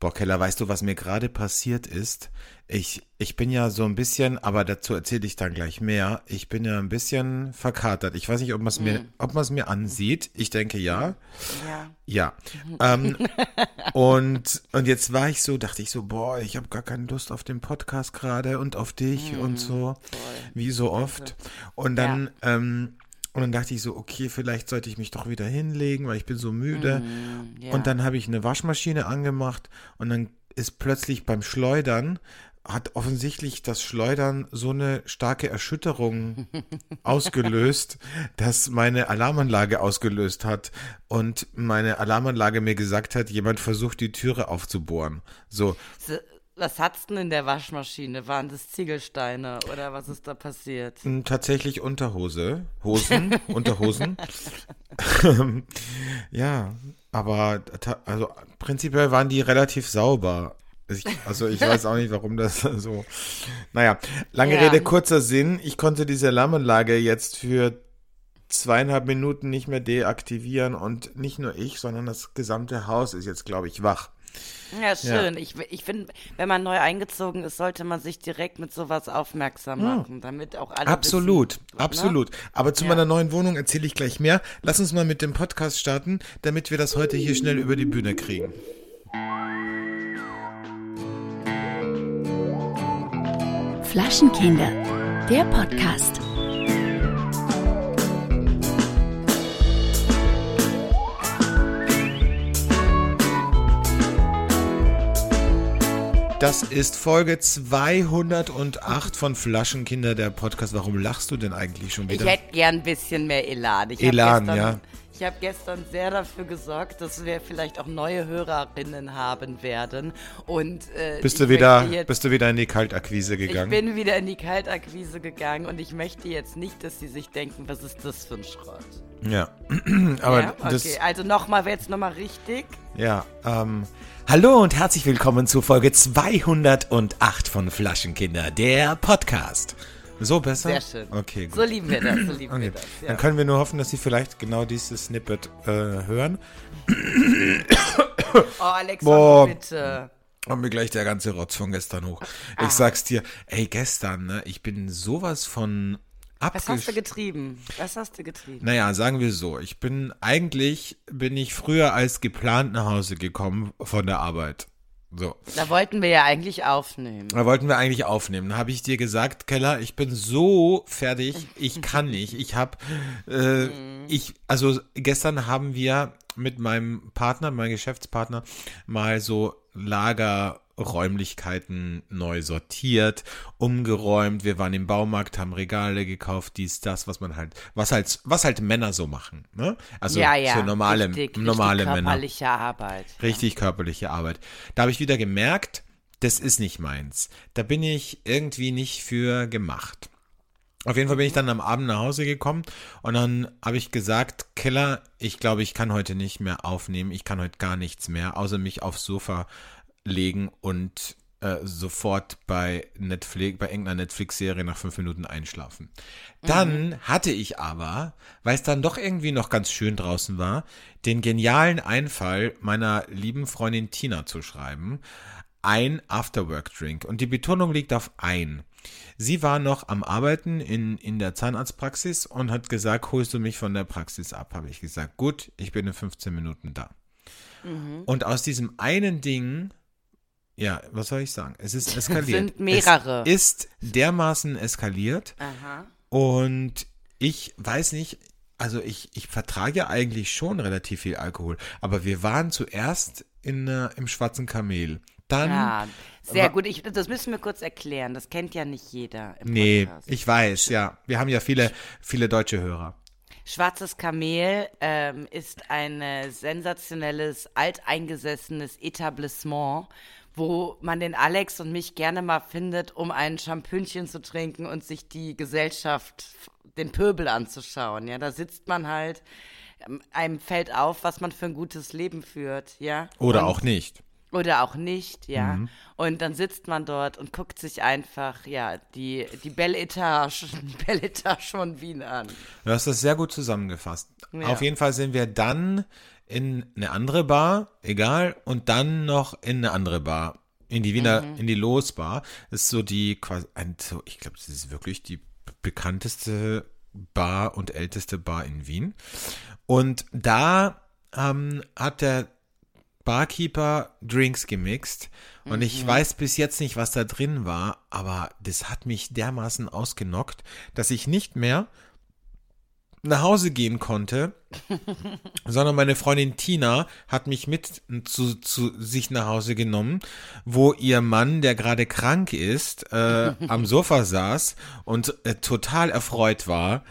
Boah, Keller, weißt du, was mir gerade passiert ist? Ich, ich bin ja so ein bisschen, aber dazu erzähle ich dann gleich mehr. Ich bin ja ein bisschen verkatert. Ich weiß nicht, ob man es mir, ob man es mir ansieht. Ich denke ja. Ja. Ja. ähm, und, und jetzt war ich so, dachte ich so, boah, ich habe gar keine Lust auf den Podcast gerade und auf dich und so, wie so oft. Und dann, ähm, und dann dachte ich so, okay, vielleicht sollte ich mich doch wieder hinlegen, weil ich bin so müde. ja. Und dann habe ich eine Waschmaschine angemacht und dann ist plötzlich beim Schleudern hat offensichtlich das Schleudern so eine starke Erschütterung ausgelöst, dass meine Alarmanlage ausgelöst hat und meine Alarmanlage mir gesagt hat, jemand versucht die Türe aufzubohren. So, So, Was hat's denn in der Waschmaschine? Waren das Ziegelsteine oder was ist da passiert? m, tatsächlich Unterhose, Hosen, Unterhosen. ja, aber also prinzipiell waren die relativ sauber. Ich, also ich weiß auch nicht, warum das so. Naja, lange Ja. Rede, kurzer Sinn. Ich konnte diese Alarmanlage jetzt für zweieinhalb Minuten nicht mehr deaktivieren und nicht nur ich, sondern das gesamte Haus ist jetzt, glaube ich, wach. Ja, schön. Ich, ich finde, wenn man neu eingezogen ist, sollte man sich direkt mit sowas aufmerksam machen, damit auch alle Absolut, wissen, ne? absolut. Aber zu Ja. meiner neuen Wohnung erzähle ich gleich mehr. Lass uns mal mit dem Podcast starten, damit wir das heute hier schnell über die Bühne kriegen. Flaschenkinder, der Podcast. Das ist Folge 208 von Flaschenkinder, der Podcast. Warum lachst du denn eigentlich schon Ich wieder? hätte gern ein bisschen mehr Elan. Ich Elan, gestern, ja. Ich habe gestern sehr dafür gesorgt, dass wir vielleicht auch neue Hörerinnen haben werden. Und äh, bist, ich du wieder, jetzt, bist du wieder in die Kaltakquise ich gegangen? bin wieder in die Kaltakquise gegangen und ich möchte jetzt nicht, dass sie sich denken, was ist das für ein Schrott. ja, aber ja? Okay, das, also nochmal, jetzt nochmal richtig. ja, ähm, hallo und herzlich willkommen zu Folge 208 von Flaschenkinder, der Podcast. So besser? Sehr schön. Okay, gut. So lieben wir das, so lieben Okay. wir das. Ja. Dann können wir nur hoffen, dass Sie vielleicht genau dieses Snippet äh, hören. Oh, Alexander, Boah. bitte. Kommt mir gleich der ganze Rotz von gestern hoch. Ah. Ich sag's dir, ey, gestern, ne, ich bin sowas von Was hast du getrieben? Was hast du getrieben? Naja, sagen wir so, ich bin, eigentlich bin ich früher als geplant nach Hause gekommen von der Arbeit. So. Da wollten wir ja eigentlich aufnehmen. Da wollten wir eigentlich aufnehmen. Da habe ich dir gesagt, Keller, ich bin so fertig, ich kann nicht. Ich habe, äh, ich, also gestern haben wir mit meinem Partner, meinem Geschäftspartner, mal so Lagerräumlichkeiten neu sortiert, umgeräumt. Wir waren im Baumarkt, haben Regale gekauft, dies, das, was man halt, was halt, was halt Männer so machen. Ne? Also ja, ja. so normale, richtig, normale richtig Männer. körperliche Arbeit. Richtig körperliche Arbeit. Da habe ich wieder gemerkt, das ist nicht meins. Da bin ich irgendwie nicht für gemacht. Auf jeden Fall bin ich dann am Abend nach Hause gekommen und dann habe ich gesagt, Keller, ich glaube, ich kann heute nicht mehr aufnehmen. Ich kann heute gar nichts mehr, außer mich aufs Sofa legen und äh, sofort bei Netflix, bei irgendeiner Netflix-Serie nach fünf Minuten einschlafen. Dann hatte ich aber, weil es dann doch irgendwie noch ganz schön draußen war, den genialen Einfall meiner lieben Freundin Tina zu schreiben, ein Afterwork-Drink. Und die Betonung liegt auf ein. Sie war noch am Arbeiten in, in der Zahnarztpraxis und hat gesagt, holst du mich von der Praxis ab? Habe ich gesagt, gut, ich bin in 15 Minuten da. Und aus diesem einen Ding, ja, was soll ich sagen? Es ist eskaliert. Sind mehrere. Es ist dermaßen eskaliert Aha. und ich weiß nicht, also ich, ich vertrage ja eigentlich schon relativ viel Alkohol, aber wir waren zuerst in, äh, im Schwarzen Kamel. Dann, Ja, sehr gut. Ich, das müssen wir kurz erklären. Das kennt ja nicht jeder im nee, Podcast. ich weiß, ja. Wir haben ja viele, viele deutsche Hörer. Schwarzes Kamel ähm, ist ein äh, sensationelles, alteingesessenes Etablissement, wo man den Alex und mich gerne mal findet, um ein Champönchen zu trinken und sich die Gesellschaft, den Pöbel anzuschauen. Ja, da sitzt man halt, ähm, einem fällt auf, was man für ein gutes Leben führt, ja. Oder und, auch nicht. Oder auch nicht, ja. Mhm. Und dann sitzt man dort und guckt sich einfach, ja, die, die Belle Etage, die Belle Etage von Wien an. Du hast das sehr gut zusammengefasst. Ja. Auf jeden Fall sind wir dann in eine andere Bar, egal, und dann noch in eine andere Bar. In die Wiener, in die Losbar. Das ist so die, quasi, ich glaube, das ist wirklich die bekannteste Bar und älteste Bar in Wien. Und da ähm, hat der Barkeeper Drinks gemixt und ich weiß bis jetzt nicht, was da drin war, aber das hat mich dermaßen ausgenockt, dass ich nicht mehr nach Hause gehen konnte, sondern meine Freundin Tina hat mich mit zu, zu sich nach Hause genommen, wo ihr Mann, der gerade krank ist, äh, am Sofa saß und äh, total erfreut war,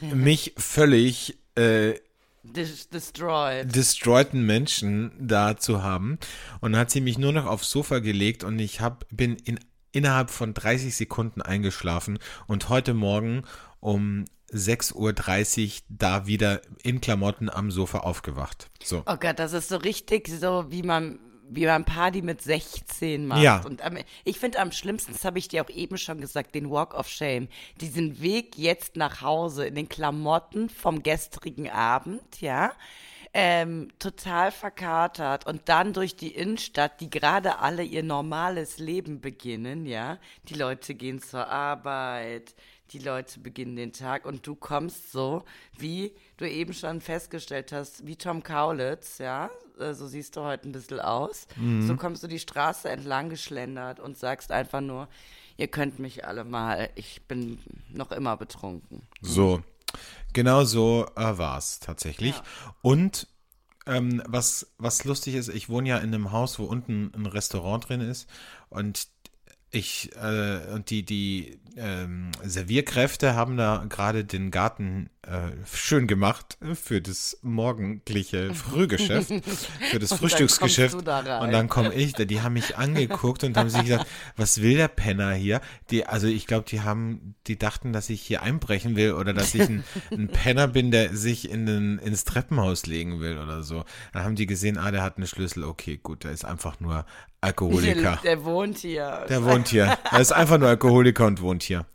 mich völlig äh, Dis destroyed. destroyten Menschen da zu haben. Und dann hat sie mich nur noch aufs Sofa gelegt und ich hab, bin in, innerhalb von 30 Sekunden eingeschlafen und heute Morgen um 6.30 Uhr da wieder in Klamotten am Sofa aufgewacht. So. Oh Gott, das ist so richtig so, wie man, wie man Party mit 16 macht. Ja. Und am, ich finde am schlimmsten, das habe ich dir auch eben schon gesagt, den Walk of Shame. Diesen Weg jetzt nach Hause in den Klamotten vom gestrigen Abend, ja. Ähm, total verkatert und dann durch die Innenstadt, die gerade alle ihr normales Leben beginnen, ja. Die Leute gehen zur Arbeit, die Leute beginnen den Tag und du kommst so, wie du eben schon festgestellt hast, wie Tom Kaulitz, ja, äh, so siehst du heute ein bisschen aus. So kommst du die Straße entlang geschlendert und sagst einfach nur, ihr könnt mich alle mal, ich bin noch immer betrunken. So, genau so äh, war es tatsächlich. Und ähm, was, was lustig ist, ich wohne ja in einem Haus, wo unten ein Restaurant drin ist und ich äh, und die die ähm, Servierkräfte haben da gerade den Garten äh, schön gemacht für das morgendliche Frühgeschäft, für das Und Frühstücksgeschäft. da. Und dann komme ich, die haben mich angeguckt und haben sich gesagt, was will der Penner hier? Die, also ich glaube, die haben, die dachten, dass ich hier einbrechen will oder dass ich ein, ein Penner bin, der sich in den, ins Treppenhaus legen will oder so. Dann haben die gesehen, ah, der hat einen Schlüssel. Okay, gut, der ist einfach nur Alkoholiker. Der, der wohnt hier. Der wohnt hier. Er ist einfach nur Alkoholiker und wohnt hier.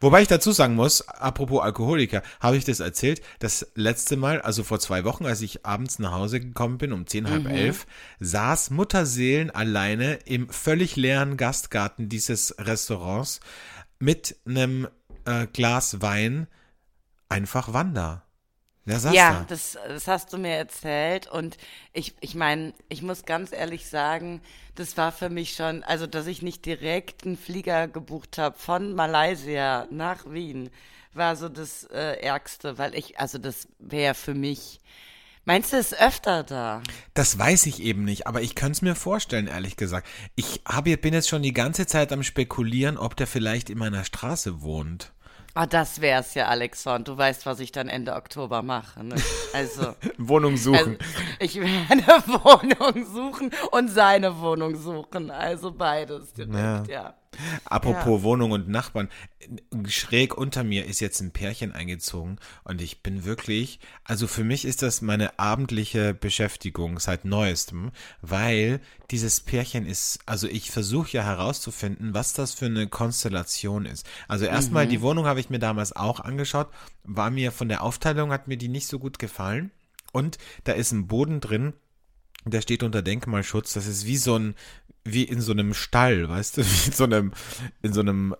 Wobei ich dazu sagen muss, apropos Alkoholiker, habe ich das erzählt, das letzte Mal, also vor zwei Wochen, als ich abends nach Hause gekommen bin, um zehn, halb elf, saß Mutterseelen alleine im völlig leeren Gastgarten dieses Restaurants mit einem äh, Glas Wein einfach Wanda. Der saß Ja, da. das, das hast du mir erzählt und ich, ich meine, ich muss ganz ehrlich sagen, das war für mich schon, also dass ich nicht direkt einen Flieger gebucht habe von Malaysia nach Wien, war so das äh, Ärgste, weil ich, also das wäre für mich. Meinst du, es ist öfter da? Das weiß ich eben nicht, aber ich könnte es mir vorstellen, ehrlich gesagt. Ich hab, jetzt- bin jetzt schon die ganze Zeit am spekulieren, ob der vielleicht in meiner Straße wohnt. Ah, das wär's ja, Alexon. Du weißt, was ich dann Ende Oktober mache. Ne? Also, Wohnung also, suchen. ich werde eine Wohnung suchen und seine Wohnung suchen. Also beides direkt, Ja. ja. Apropos Wohnung und Nachbarn, schräg unter mir ist jetzt ein Pärchen eingezogen und ich bin wirklich, also für mich ist das meine abendliche Beschäftigung seit neuestem, weil dieses Pärchen ist, also ich versuche ja herauszufinden, was das für eine Konstellation ist. Also erstmal die Wohnung habe ich mir damals auch angeschaut, war mir von der Aufteilung hat mir die nicht so gut gefallen und da ist ein Boden drin, der steht unter Denkmalschutz. Das ist wie so ein, wie in so einem Stall, weißt du, wie in so einem, in so einem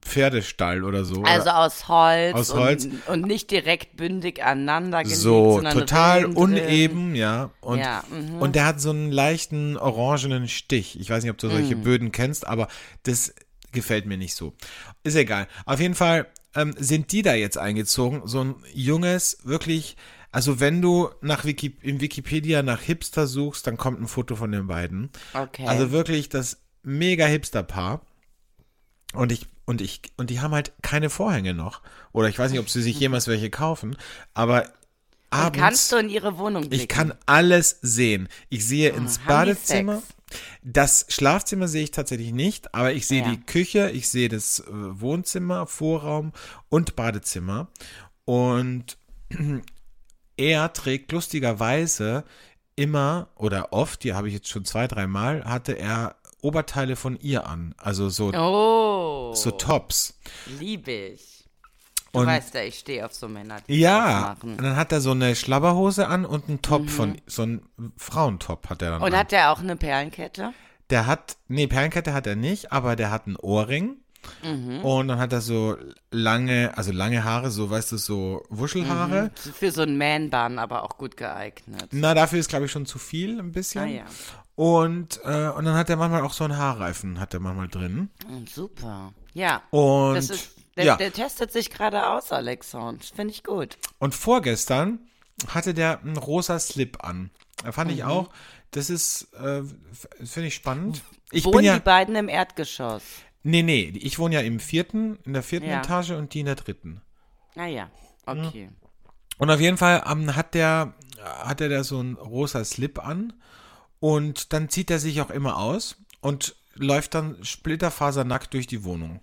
Pferdestall oder so. Also oder? aus Holz, Aus Holz. Und, und nicht direkt bündig aneinander gelegt, so total uneben, ja. Und, Ja, mhm. und der hat so einen leichten orangenen Stich. Ich weiß nicht, ob du solche Böden kennst, aber das gefällt mir nicht so. Ist egal. Auf jeden Fall ähm, sind die da jetzt eingezogen. So ein junges, wirklich, also wenn du nach Wiki, in Wikipedia nach Hipster suchst, dann kommt ein Foto von den beiden. Okay. Also wirklich das mega Hipster-Paar. Und ich, und ich, und die haben halt keine Vorhänge noch. Oder ich weiß nicht, ob sie sich jemals welche kaufen, aber und abends. kannst du in ihre Wohnung blicken? Ich kann alles sehen. Ich sehe ins haben die Badezimmer. Das Schlafzimmer sehe ich tatsächlich nicht, aber ich sehe Ja. die Küche, ich sehe das äh, Wohnzimmer, Vorraum und Badezimmer. Und er trägt lustigerweise immer oder oft, die habe ich jetzt schon zwei, dreimal, hatte er Oberteile von ihr an. Also so, Oh, so Tops. lieb ich. Du Und weißt ja, ich stehe auf so Männer, die ja, und dann hat er so eine Schlabberhose an und einen Top von, so einen Frauentop hat er dann Und an. hat der auch eine Perlenkette? Der hat, nee, Perlenkette hat er nicht, aber der hat einen Ohrring. Mhm. Und dann hat er so lange, also lange Haare, so weißt du, so Wuschelhaare. Für so einen Man-Bun aber auch gut geeignet. Na, dafür ist, glaube ich, schon zu viel, ein bisschen. Ah ja. Und, äh, und dann hat er manchmal auch so einen Haarreifen, hat er manchmal drin. Mm, Super. Ja. Und, ist, der, ja. der testet sich gerade aus, Alexand. Finde ich gut. und vorgestern hatte der einen rosa Slip an. Da fand Mhm. ich auch, das ist, äh, finde ich spannend. Ich Wohnen bin ja, die beiden im Erdgeschoss? Nee, nee, ich wohne ja im vierten, in der vierten Ja. Etage und die in der dritten. Ah ja, okay. Und auf jeden Fall ähm, hat der, hat er da so einen rosa Slip an und dann zieht er sich auch immer aus und läuft dann splitterfasernackt durch die Wohnung.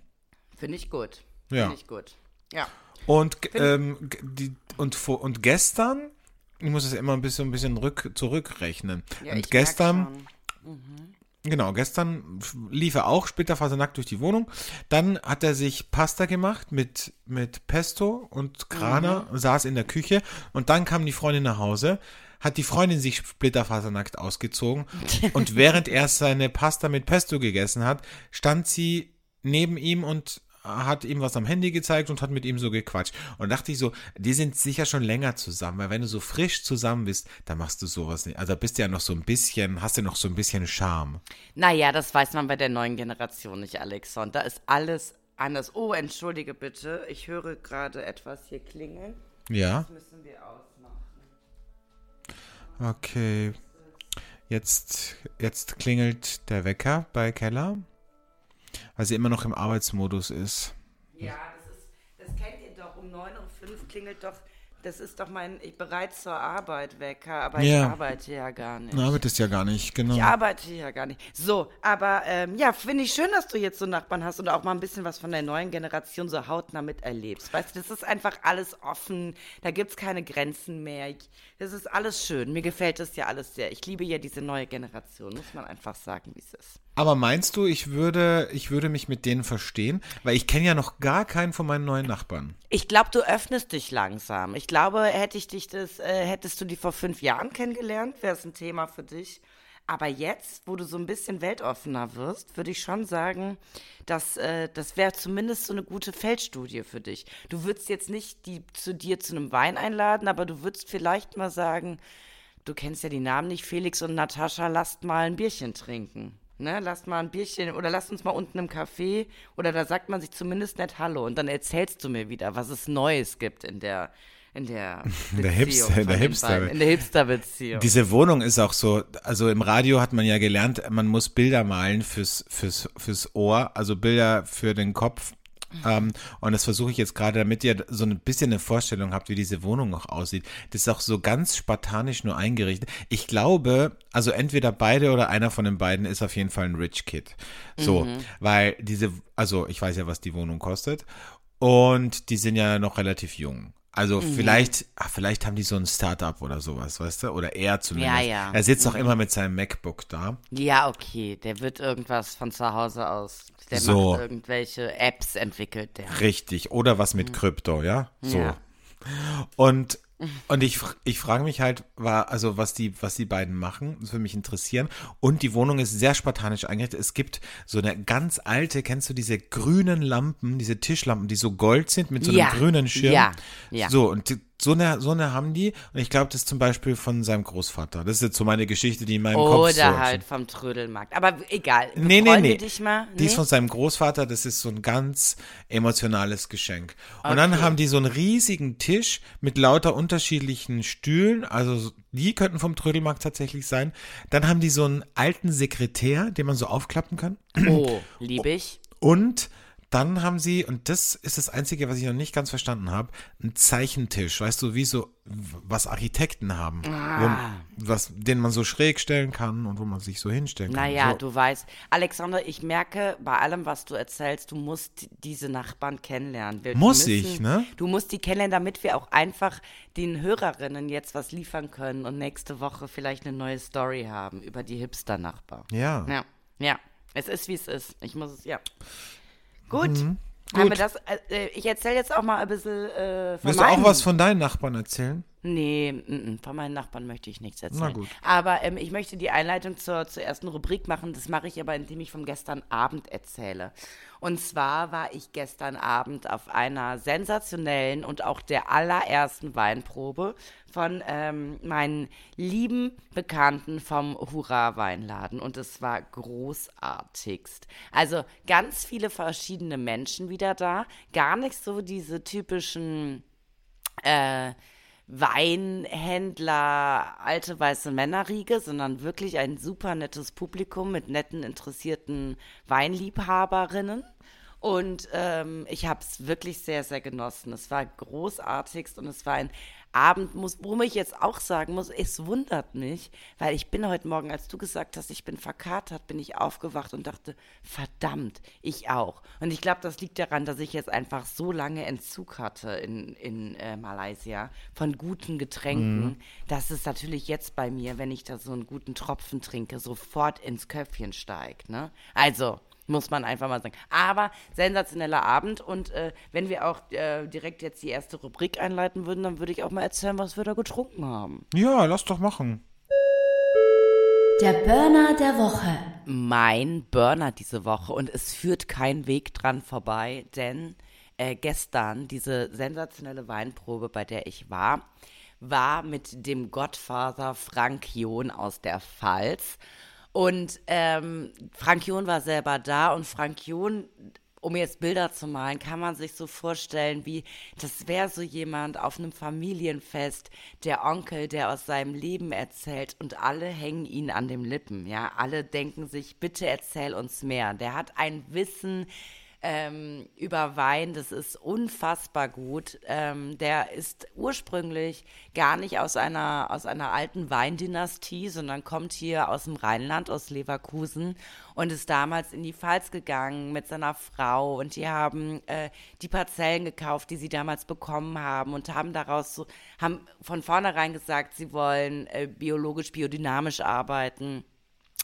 Finde ich gut. Ja. Finde ich gut. Ja. Und, ähm, die, und, und gestern, ich muss es immer ein bisschen, ein bisschen rück, zurückrechnen. ja und gestern, schon. Genau, gestern lief er auch splitterfasernackt durch die Wohnung. Dann hat er sich Pasta gemacht mit, mit Pesto und Grana, Mhm. saß in der Küche und dann kam die Freundin nach Hause. Hat die Freundin sich splitterfasernackt ausgezogen und während er seine Pasta mit Pesto gegessen hat, stand sie neben ihm und hat ihm was am Handy gezeigt und hat mit ihm so gequatscht. Und dachte ich so, die sind sicher schon länger zusammen, weil wenn du so frisch zusammen bist, dann machst du sowas nicht. Also bist du ja noch so ein bisschen, hast du noch so ein bisschen Charme. Naja, das weiß man bei der neuen Generation nicht, Alexand. Da ist alles anders. Oh, entschuldige bitte. Ich höre gerade etwas hier klingeln. Ja, Müssen wir ausmachen. okay. Jetzt, jetzt klingelt der Wecker bei Keller, weil sie immer noch im Arbeitsmodus ist. Ja, das ist, das kennt ihr doch. Um 9.05 Uhr klingelt doch, das ist doch mein ich bereit zur Arbeit Wecker, aber ich Ja. arbeite ja gar nicht. Na, arbeitet ja gar nicht, genau. Ich arbeite ja gar nicht. So, aber ähm, ja, finde ich schön, dass du jetzt so Nachbarn hast und auch mal ein bisschen was von der neuen Generation so hautnah miterlebst. Weißt du, das ist einfach alles offen, da gibt es keine Grenzen mehr. Das ist alles schön. Mir gefällt das ja alles sehr. Ich liebe ja diese neue Generation, muss man einfach sagen, wie es ist. Aber meinst du, ich würde, ich würde mich mit denen verstehen? Weil ich kenne ja noch gar keinen von meinen neuen Nachbarn. Ich glaube, du öffnest dich langsam. Ich glaube, hätte ich dich das, äh, hättest du die vor fünf Jahren kennengelernt, wäre es ein Thema für dich. Aber jetzt, wo du so ein bisschen weltoffener wirst, würde ich schon sagen, dass äh, das wäre zumindest so eine gute Feldstudie für dich. Du würdest jetzt nicht die zu dir zu einem Wein einladen, aber du würdest vielleicht mal sagen, du kennst ja die Namen nicht, Felix und Natascha, lasst mal ein Bierchen trinken. Ne, lasst mal ein Bierchen oder lasst uns mal unten im Café oder da sagt man sich zumindest nett Hallo und dann erzählst du mir wieder, was es Neues gibt in der in der der Beziehung Hipster- in der Hipster- in der Hipster-Beziehung. Diese Wohnung ist auch so, also im Radio hat man ja gelernt, man muss Bilder malen fürs, fürs, fürs Ohr, also Bilder für den Kopf. Ähm, und das versuche ich jetzt gerade, damit ihr so ein bisschen eine Vorstellung habt, wie diese Wohnung noch aussieht. Das ist auch so ganz spartanisch nur eingerichtet. Ich glaube, also entweder beide oder einer von den beiden ist auf jeden Fall ein Rich Kid. So, weil diese, also ich weiß ja, was die Wohnung kostet. Und die sind ja noch relativ jung. Also vielleicht, ach, vielleicht haben die so ein Startup oder sowas, weißt du? Oder er zumindest. Ja, ja. Er sitzt auch immer mit seinem MacBook da. ja, okay, der wird irgendwas von zu Hause aus. Der So. macht irgendwelche Apps entwickelt, der. Richtig. Oder was mit Krypto, ja? So. Ja. Und, und ich, ich frage mich halt, war, also was die, was die beiden machen, das würde mich interessieren. Und die Wohnung ist sehr spartanisch eingerichtet. Es gibt so eine ganz alte, kennst du diese grünen Lampen, diese Tischlampen, die so gold sind mit so einem Ja. grünen Schirm? Ja. Ja. So, und so eine, so eine haben die. Und ich glaube, das ist zum Beispiel von seinem Großvater. Das ist jetzt so meine Geschichte, die in meinem Kopf so. Oder halt vom Trödelmarkt. Aber egal. Nee, nee, nee. dich mal. Die ist Nee? von seinem Großvater, das ist so ein ganz emotionales Geschenk. Und dann haben die so einen riesigen Tisch mit lauter unterschiedlichen Stühlen, also so- die könnten vom Trödelmarkt tatsächlich sein. Dann haben die so einen alten Sekretär, den man so aufklappen kann. Oh, lieb ich. Und dann haben sie, und das ist das Einzige, was ich noch nicht ganz verstanden habe, einen Zeichentisch, weißt du, wie so, was Architekten haben, Ah. wo, was, den man so schräg stellen kann und wo man sich so hinstellen kann. Naja, so. du weißt, Alexander, ich merke bei allem, was du erzählst, du musst diese Nachbarn kennenlernen. Wir Muss ich, ne? Du musst die kennenlernen, damit wir auch einfach den Hörerinnen jetzt was liefern können und nächste Woche vielleicht eine neue Story haben über die Hipster-Nachbarn. Ja. Ja, ja. Es ist, wie es ist. Ich muss es, ja. Gut. Mhm. Haben wir das, äh, ich erzähle jetzt auch mal ein bisschen äh, von Willst du auch was von deinen Nachbarn erzählen? Nee, mm, mm, von meinen Nachbarn möchte ich nichts erzählen. Na gut. Aber ähm, ich möchte die Einleitung zur, zur ersten Rubrik machen. Das mache ich aber, indem ich vom gestern Abend erzähle. Und zwar war ich gestern Abend auf einer sensationellen und auch der allerersten Weinprobe von ähm, meinen lieben Bekannten vom Hurra Weinladen. Und es war großartigst. Also ganz viele verschiedene Menschen wieder da. Gar nicht so diese typischen äh, Weinhändler, alte weiße Männerriege, sondern wirklich ein super nettes Publikum mit netten, interessierten Weinliebhaberinnen. Und ähm, ich habe es wirklich sehr, sehr genossen. Es war großartigst und es war ein Abend, muss, worum ich jetzt auch sagen muss, es wundert mich, weil ich bin heute Morgen, als du gesagt hast, ich bin verkatert, bin ich aufgewacht und dachte, verdammt, ich auch. Und ich glaube, das liegt daran, dass ich jetzt einfach so lange Entzug hatte in, in äh, Malaysia von guten Getränken, dass es natürlich jetzt bei mir, wenn ich da so einen guten Tropfen trinke, sofort ins Köpfchen steigt. Ne? Also, muss man einfach mal sagen. Aber sensationeller Abend und äh, wenn wir auch äh, direkt jetzt die erste Rubrik einleiten würden, dann würde ich auch mal erzählen, was wir da getrunken haben. Ja, lass doch machen. Der Burner der Woche. Mein Burner diese Woche und es führt kein Weg dran vorbei, denn äh, gestern diese sensationelle Weinprobe, bei der ich war, war mit dem Gottvater Frank John aus der Pfalz. Und ähm, Frank John war selber da und Frank John, um jetzt Bilder zu malen, kann man sich so vorstellen, wie das wäre so jemand auf einem Familienfest, der Onkel, der aus seinem Leben erzählt und alle hängen ihn an den Lippen, ja. Alle denken sich, bitte erzähl uns mehr. Der hat ein Wissen, ähm, über Wein, das ist unfassbar gut. Ähm, der ist ursprünglich gar nicht aus einer, aus einer alten Weindynastie, sondern kommt hier aus dem Rheinland, aus Leverkusen und ist damals in die Pfalz gegangen mit seiner Frau und die haben äh, die Parzellen gekauft, die sie damals bekommen haben und haben daraus so, haben von vornherein gesagt, sie wollen äh, biologisch, biodynamisch arbeiten.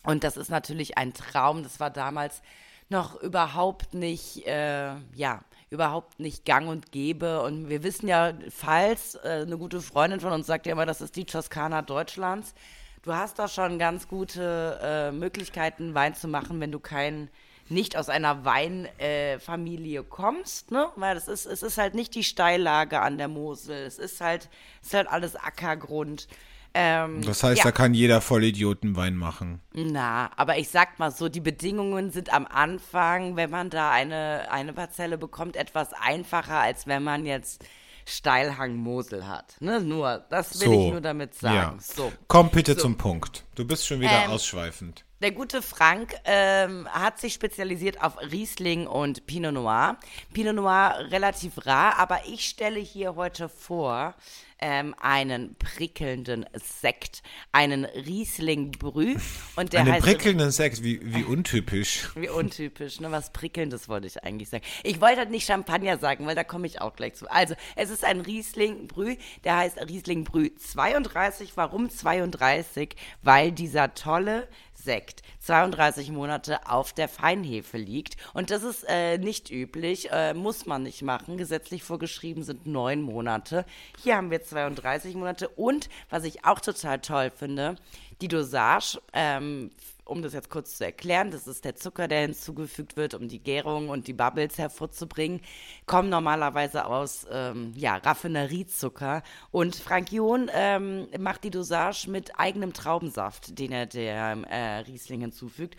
Und das ist natürlich ein Traum. Das war damals noch überhaupt nicht, äh, ja, überhaupt nicht gang und gäbe. Und wir wissen ja, Pfalz, äh, eine gute Freundin von uns sagt ja immer, das ist die Toskana Deutschlands. Du hast da schon ganz gute äh, Möglichkeiten, Wein zu machen, wenn du kein nicht aus einer Weinfamilie äh, kommst, ne? Weil es ist, es ist halt nicht die Steillage an der Mosel. Es ist halt, es ist halt alles Ackergrund. Ähm, Das heißt, ja. da kann jeder Vollidioten Wein machen. Na, aber ich sag mal so, die Bedingungen sind am Anfang, wenn man da eine, eine Parzelle bekommt, etwas einfacher, als wenn man jetzt Steilhang Mosel hat. Ne? Nur, das will So, ich nur damit sagen. ja. So. Komm bitte So. zum Punkt. Du bist schon wieder Ähm, ausschweifend. Der gute Frank ähm, hat sich spezialisiert auf Riesling und Pinot Noir. Pinot Noir relativ rar, aber ich stelle hier heute vor ähm, einen prickelnden Sekt, einen Riesling Brü und der Einen heißt prickelnden Sekt, wie, wie untypisch. Wie untypisch, ne? Was Prickelndes wollte ich eigentlich sagen. Ich wollte halt nicht Champagner sagen, weil da komme ich auch gleich zu. Also, es ist ein Riesling Brü, der heißt Riesling Brü 32. Warum 32? Weil dieser tolle Sekt 32 Monate auf der Feinhefe liegt. Und das ist äh, nicht üblich, äh, muss man nicht machen. Gesetzlich vorgeschrieben sind neun Monate. Hier haben wir 32 Monate. Und was ich auch total toll finde, die Dosage, ähm, um das jetzt kurz zu erklären, das ist der Zucker, der hinzugefügt wird, um die Gärung und die Bubbles hervorzubringen, kommen normalerweise aus ähm, ja, Raffineriezucker. Und Frank John ähm, macht die Dosage mit eigenem Traubensaft, den er dem äh, Riesling hinzufügt.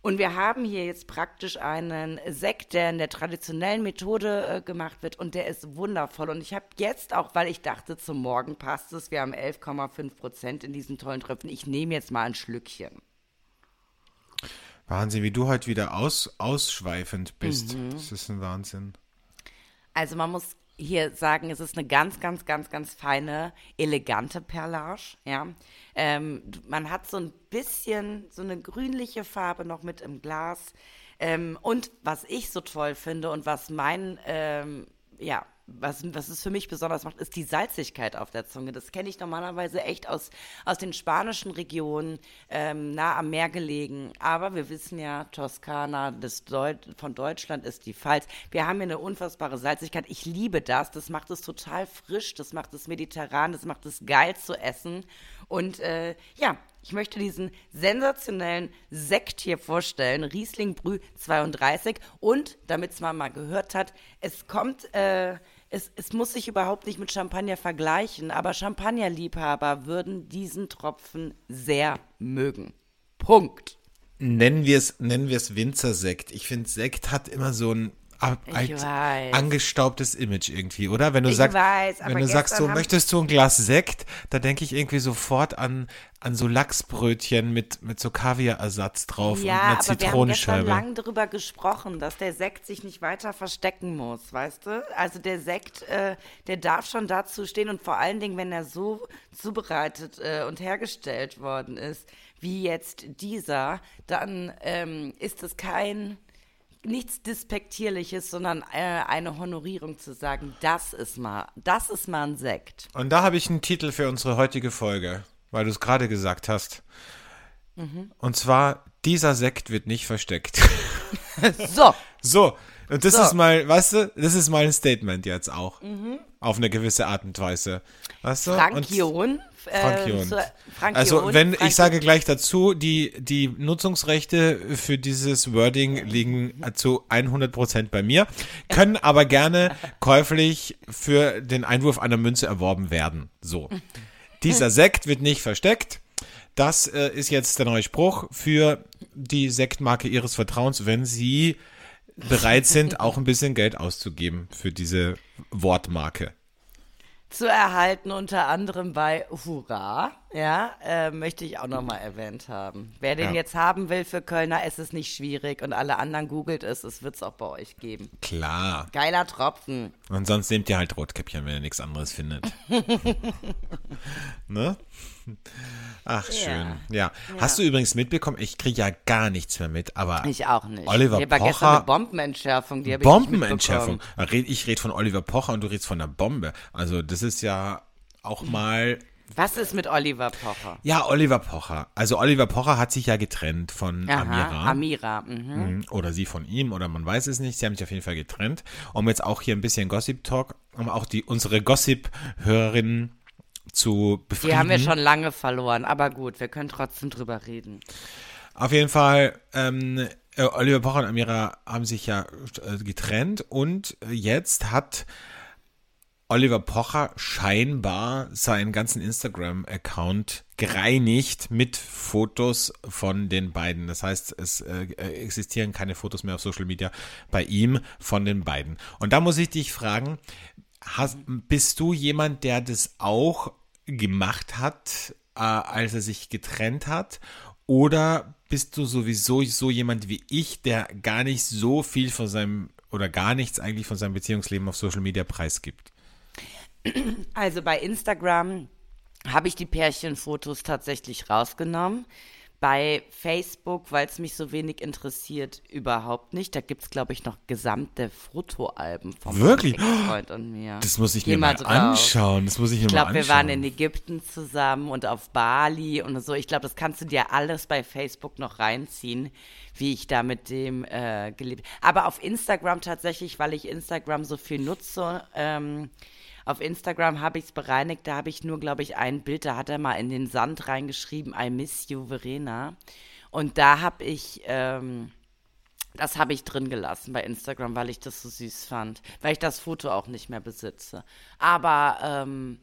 Und wir haben hier jetzt praktisch einen Sekt, der in der traditionellen Methode äh, gemacht wird und der ist wundervoll. Und ich habe jetzt auch, weil ich dachte, zum Morgen passt es, wir haben 11,5 Prozent in diesen tollen Tröpfen. Ich nehme jetzt mal ein Schlückchen. Wahnsinn, wie du heute wieder aus, ausschweifend bist. Mhm. Das ist ein Wahnsinn. Also man muss hier sagen, es ist eine ganz, ganz, ganz, ganz feine, elegante Perlage. Ja, ähm, man hat so ein bisschen so eine grünliche Farbe noch mit im Glas. Ähm, und was ich so toll finde und was mein, ähm, ja, was, was es für mich besonders macht, ist die Salzigkeit auf der Zunge. Das kenne ich normalerweise echt aus, aus den spanischen Regionen, ähm, nah am Meer gelegen. Aber wir wissen ja, Toskana des Deut von Deutschland ist die Pfalz. Wir haben hier eine unfassbare Salzigkeit. Ich liebe das. Das macht es total frisch, das macht es mediterran, das macht es geil zu essen. Und äh, ja, ich möchte diesen sensationellen Sekt hier vorstellen, Riesling Brü 32. Und, damit es man mal gehört hat, es kommt, äh, es, es muss sich überhaupt nicht mit Champagner vergleichen, aber Champagnerliebhaber würden diesen Tropfen sehr mögen. Punkt. Nennen wir es nennen wir es Winzersekt. Ich finde, Sekt hat immer so ein ab, angestaubtes Image irgendwie, oder? Wenn du Ich sagst, weiß, wenn du sagst, so möchtest du ein Glas Sekt, da denke ich irgendwie sofort an, an so Lachsbrötchen mit, mit so Kaviarersatz drauf Ja, und einer aber wir haben gestern Zitronenscheibe. lang darüber gesprochen, dass der Sekt sich nicht weiter verstecken muss, weißt du? Also der Sekt, äh, der darf schon dazu stehen und vor allen Dingen, wenn er so zubereitet äh, und hergestellt worden ist, wie jetzt dieser, dann ähm, ist es kein nichts Despektierliches, sondern äh, eine Honorierung zu sagen, das ist mal, das ist mal ein Sekt. Und da habe ich einen Titel für unsere heutige Folge, weil du es gerade gesagt hast. Mhm. Und zwar, dieser Sekt wird nicht versteckt. So, So, und das So. Mhm. ist mal, weißt du, das ist mal ein Statement jetzt auch. Auf eine gewisse Art und Weise. Weißt du? Frank Und- Jon. äh, Frank Jon. zu- Frank Also, wenn, Frank ich sage gleich dazu, die, die Nutzungsrechte für dieses Wording liegen zu 100% bei mir, können aber gerne käuflich für den Einwurf einer Münze erworben werden. So. Dieser Sekt wird nicht versteckt. Das äh, ist jetzt der neue Spruch für die Sektmarke Ihres Vertrauens, wenn Sie bereit sind, auch ein bisschen Geld auszugeben für diese Wortmarke. zu erhalten, unter anderem bei Hurra, ja, äh, möchte ich auch nochmal erwähnt haben. Wer den Ja. jetzt haben will für Kölner, es ist nicht schwierig und alle anderen googelt es, es wird es auch bei euch geben. Klar. Geiler Tropfen. Und sonst nehmt ihr halt Rotkäppchen, wenn ihr nichts anderes findet. ne? Ach, schön. Ja. Hast du übrigens mitbekommen, ich kriege ja gar nichts mehr mit, aber Ich auch nicht. Oliver Hier war gestern Pocher- eine Bombenentschärfung, die habe ich Bombenentschärfung. red- Ich rede von Oliver Pocher und du redest von einer Bombe. Also das ist ja auch mal Was ist mit Oliver Pocher? Ja, Oliver Pocher. Also Oliver Pocher hat sich ja getrennt von Aha, Amira. Amira. Mhm. Mhm. Oder sie von ihm, oder man weiß es nicht. Sie haben sich auf jeden Fall getrennt. Um jetzt auch hier ein bisschen Gossip-Talk, um auch die unsere Gossip-Hörerinnen zu befrieden. Die haben wir schon lange verloren, aber gut, wir können trotzdem drüber reden. Auf jeden Fall, ähm, äh, Oliver Pocher und Amira haben sich ja äh, getrennt und jetzt hat Oliver Pocher scheinbar seinen ganzen Instagram-Account gereinigt mit Fotos von den beiden. Das heißt, es äh, existieren keine Fotos mehr auf Social Media bei ihm von den beiden. Und da muss ich dich fragen, hast, bist du jemand, der das auch gemacht hat, äh, als er sich getrennt hat? Oder bist du sowieso so jemand wie ich, der gar nicht so viel von seinem oder gar nichts eigentlich von seinem Beziehungsleben auf Social Media preisgibt? Also bei Instagram habe ich die Pärchenfotos tatsächlich rausgenommen. Bei Facebook, weil es mich so wenig interessiert, überhaupt nicht. Da gibt es, glaube ich, noch gesamte Fotoalben von Wirklich? meinem Freund und mir. Das muss ich Geh mir mal anschauen. Das muss ich Ich glaube, wir waren in Ägypten zusammen und auf Bali und so. Ich glaube, das kannst du dir alles bei Facebook noch reinziehen, wie ich da mit dem äh, gelebt Aber auf Instagram tatsächlich, weil ich Instagram so viel nutze, ähm, auf Instagram habe ich es bereinigt, da habe ich nur, glaube ich, ein Bild, da hat er mal in den Sand reingeschrieben, I miss you, Verena. Und da habe ich, ähm, das habe ich drin gelassen bei Instagram, weil ich das so süß fand, weil ich das Foto auch nicht mehr besitze. Aber ähm,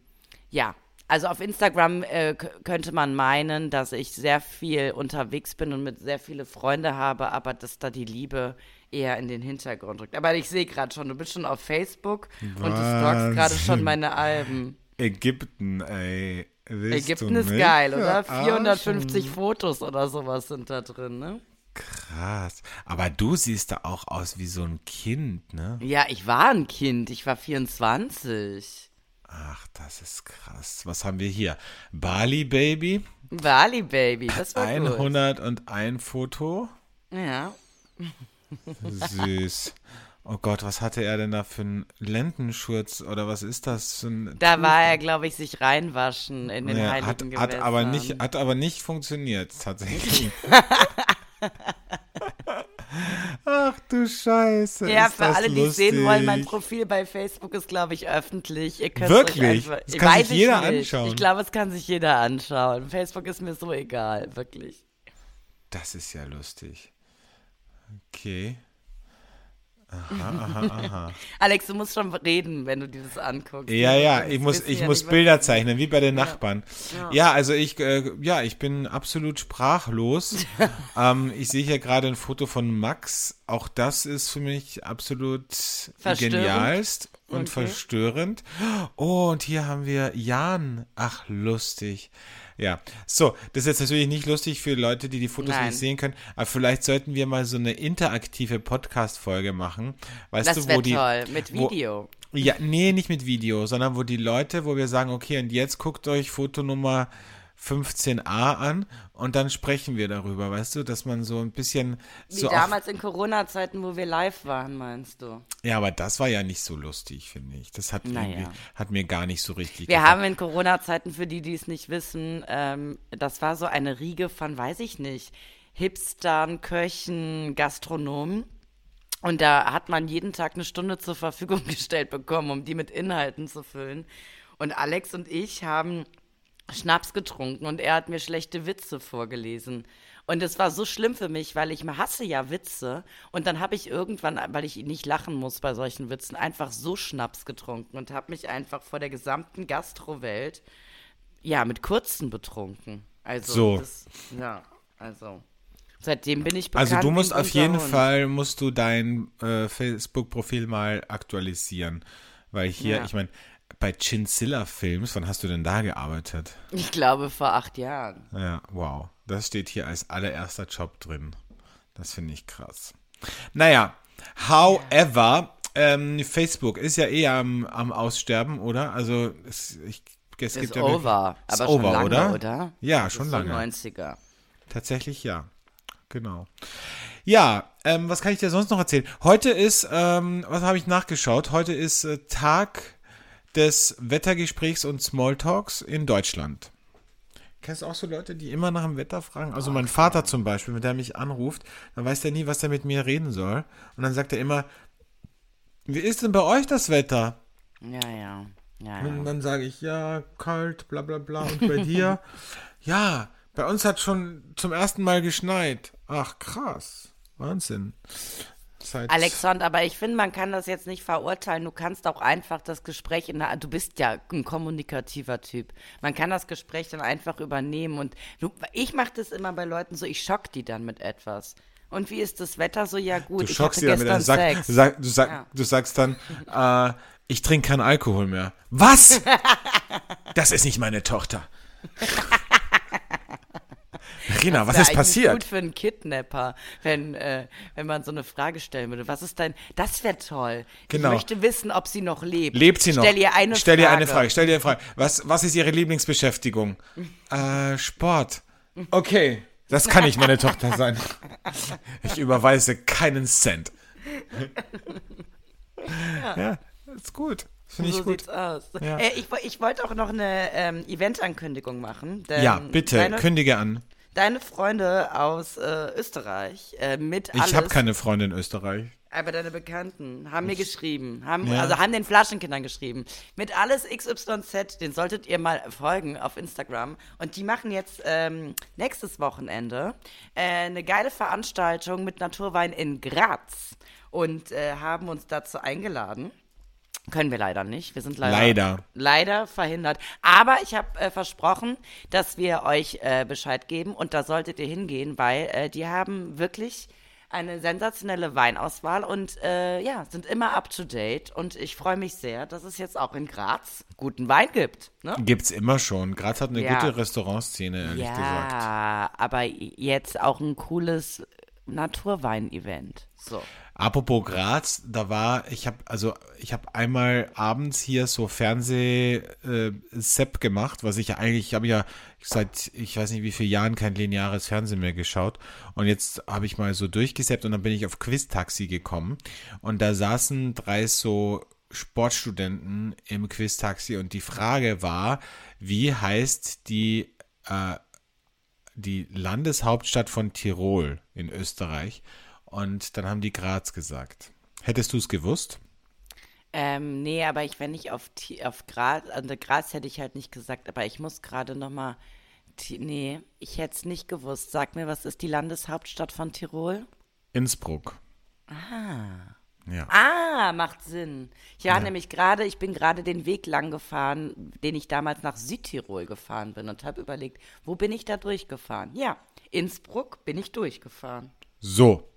ja, also auf Instagram äh, könnte man meinen, dass ich sehr viel unterwegs bin und mit sehr viele Freunde habe, aber dass da die Liebe eher in den Hintergrund rückt. Aber ich sehe gerade schon, du bist schon auf Facebook und du stalkst gerade schon meine Alben. Ägypten, ey. Willst Ägypten ist geil, oder? verarschen? 450 Fotos oder sowas sind da drin, ne? Krass. Aber du siehst da auch aus wie so ein Kind, ne? Ja, ich war ein Kind, ich war 24. Ach, das ist krass. Was haben wir hier? Bali Baby, Bali Baby, das war gut. 101 Foto. Ja. Süß. Oh Gott, was hatte er denn da für einen Lendenschurz oder was ist das? für ein Da Tuch? war er, glaube ich, sich reinwaschen in den Ja, heiligen hat, Gewässern. hat aber nicht, hat aber nicht funktioniert, tatsächlich. Ach du Scheiße. Ja, für alle, die es sehen wollen, mein lustig. Profil bei Facebook ist, glaube ich, öffentlich. Ihr könnt's Wirklich? Euch einfach, Das kann sich jeder ich nicht. anschauen. Ich glaube, es kann sich jeder anschauen. Facebook ist mir so egal, wirklich. Das ist ja lustig. Okay. Aha, aha, aha. Alex, du musst schon reden, wenn du dir das anguckst. Ja, ja, ich muss, ich ja muss Bilder zeichnen, wie bei den Nachbarn. Ja. Ja, also ich, äh, ja, ich bin absolut sprachlos. ähm, ich sehe hier gerade ein Foto von Max. Auch das ist für mich absolut genialst und Okay. verstörend. Oh, und hier haben wir Jan. Ach, lustig. Ja, so, das ist jetzt natürlich nicht lustig für Leute, die die Fotos Nein. nicht sehen können, aber vielleicht sollten wir mal so eine interaktive Podcast-Folge machen. Weißt Das du, wo wäre die, toll, mit wo- Video. ja, nee, nicht mit Video, sondern wo die Leute, wo wir sagen, okay, und jetzt guckt euch Foto Nummer 15a an und dann sprechen wir darüber, weißt du, dass man so ein bisschen Wie so damals in Corona-Zeiten, wo wir live waren, meinst du? Ja, aber das war ja nicht so lustig, finde ich. Das hat Naja. hat mir gar nicht so richtig Wir gefallen. haben in Corona-Zeiten, für die, die es nicht wissen, ähm, das war so eine Riege von, weiß ich nicht, Hipstern, Köchen, Gastronomen. Und da hat man jeden Tag eine Stunde zur Verfügung gestellt bekommen, um die mit Inhalten zu füllen. Und Alex und ich haben Schnaps getrunken und er hat mir schlechte Witze vorgelesen. Und es war so schlimm für mich, weil ich hasse ja Witze. Und dann habe ich irgendwann, weil ich nicht lachen muss bei solchen Witzen, einfach so Schnaps getrunken und habe mich einfach vor der gesamten Gastrowelt, ja, mit Kurzen betrunken. Also, So. Das, ja, also. Seitdem bin ich bekannt. Also du musst auf jeden Hund. Fall musst du dein äh, Facebook-Profil mal aktualisieren, weil hier, Ja. ich meine, bei Chinzilla Films, wann hast du denn da gearbeitet? Ich glaube vor acht Jahren. Ja, wow. Das steht hier als allererster Job drin. Das finde ich krass. Naja, however, ähm, Facebook ist ja eh am, am Aussterben, oder? Also es, ich, es gibt Ist ja over. Ist Aber schon over, lange, oder? oder? Ja, Das schon ist lange. 90er. Tatsächlich ja. Genau. Ja, ähm, was kann ich dir sonst noch erzählen? Heute ist, ähm, was habe ich nachgeschaut? Heute ist äh, Tag des Wettergesprächs und Smalltalks in Deutschland. Kennst du auch so Leute, die immer nach dem Wetter fragen? Also mein Vater zum Beispiel, mit der mich anruft, dann weiß der nie, was er mit mir reden soll. Und dann sagt er immer, wie ist denn bei euch das Wetter? Ja, ja. ja, Und ja. dann sage ich, ja, kalt, bla bla bla. Und bei dir? ja, bei uns hat schon zum ersten Mal geschneit. Ach, krass. Wahnsinn. Seit Alexander, aber ich finde, man kann das jetzt nicht verurteilen. Du kannst auch einfach das Gespräch in der, du bist ja ein kommunikativer Typ. Man kann das Gespräch dann einfach übernehmen und du, ich mache das immer bei Leuten so, ich schock die dann mit etwas. Und wie ist das Wetter so? Ja gut, du ich schockst hatte sie damit. gestern Du, sag, Sex. sag, du, sag, Ja. du sagst dann, äh, ich trinke keinen Alkohol mehr. Was? das ist nicht meine Tochter. Rina, was ist passiert? gut für einen Kidnapper, wenn, äh, wenn man so eine Frage stellen würde. Was ist dein, das wäre toll. Genau. Ich möchte wissen, ob sie noch lebt. Lebt sie noch? Stell ihr eine Stell Frage. dir eine Frage. Stell dir eine Frage. Was, was ist ihre Lieblingsbeschäftigung? äh, Sport. Okay. Das kann nicht meine Tochter sein. Ich überweise keinen Cent. ja, ist gut. Finde ich so gut. sieht's aus. Ja. Äh, ich, ich wollte auch noch eine ähm, Eventankündigung machen. Ja, bitte, kündige an. Deine Freunde aus äh, Österreich äh, mit alles, Ich habe keine Freunde in Österreich. aber deine Bekannten haben mir geschrieben, haben, Ja. also haben den Flaschenkindern geschrieben. Mit alles XYZ, den solltet ihr mal folgen auf Instagram. Und die machen jetzt ähm, nächstes Wochenende äh, eine geile Veranstaltung mit Naturwein in Graz und äh, haben uns dazu eingeladen. Können wir leider nicht. Wir sind leider, Leider. leider verhindert. Aber ich habe äh, versprochen, dass wir euch äh, Bescheid geben und da solltet ihr hingehen, weil äh, die haben wirklich eine sensationelle Weinauswahl und äh, ja, sind immer up to date. Und ich freue mich sehr, dass es jetzt auch in Graz guten Wein gibt. Ne? Gibt's immer schon. Graz hat eine Ja. gute Restaurantszene, ehrlich ja, gesagt. aber jetzt auch ein cooles Naturwein-Event. So. Apropos Graz, da war, ich habe also ich habe einmal abends hier so Fernseh-Sepp gemacht, was ich ja eigentlich, ich habe ja seit ich weiß nicht wie vielen Jahren kein lineares Fernsehen mehr geschaut und jetzt habe ich mal so durchgeseppt und dann bin ich auf Quiz-Taxi gekommen und da saßen drei so Sportstudenten im Quiz-Taxi und die Frage war, wie heißt die äh, die Landeshauptstadt von Tirol in Österreich? Und dann haben die Graz gesagt. Hättest du es gewusst? Ähm, nee, aber ich, wenn ich auf, auf Graz, also Graz hätte ich halt nicht gesagt, aber ich muss gerade nochmal, nee, ich hätte es nicht gewusst. Sag mir, was ist die Landeshauptstadt von Tirol? Innsbruck. Ja. Ah, macht Sinn. Ich war nämlich gerade, ich bin gerade den Weg lang gefahren, den ich damals nach Südtirol gefahren bin und habe überlegt, wo bin ich da durchgefahren? Ja, Innsbruck bin ich durchgefahren. So.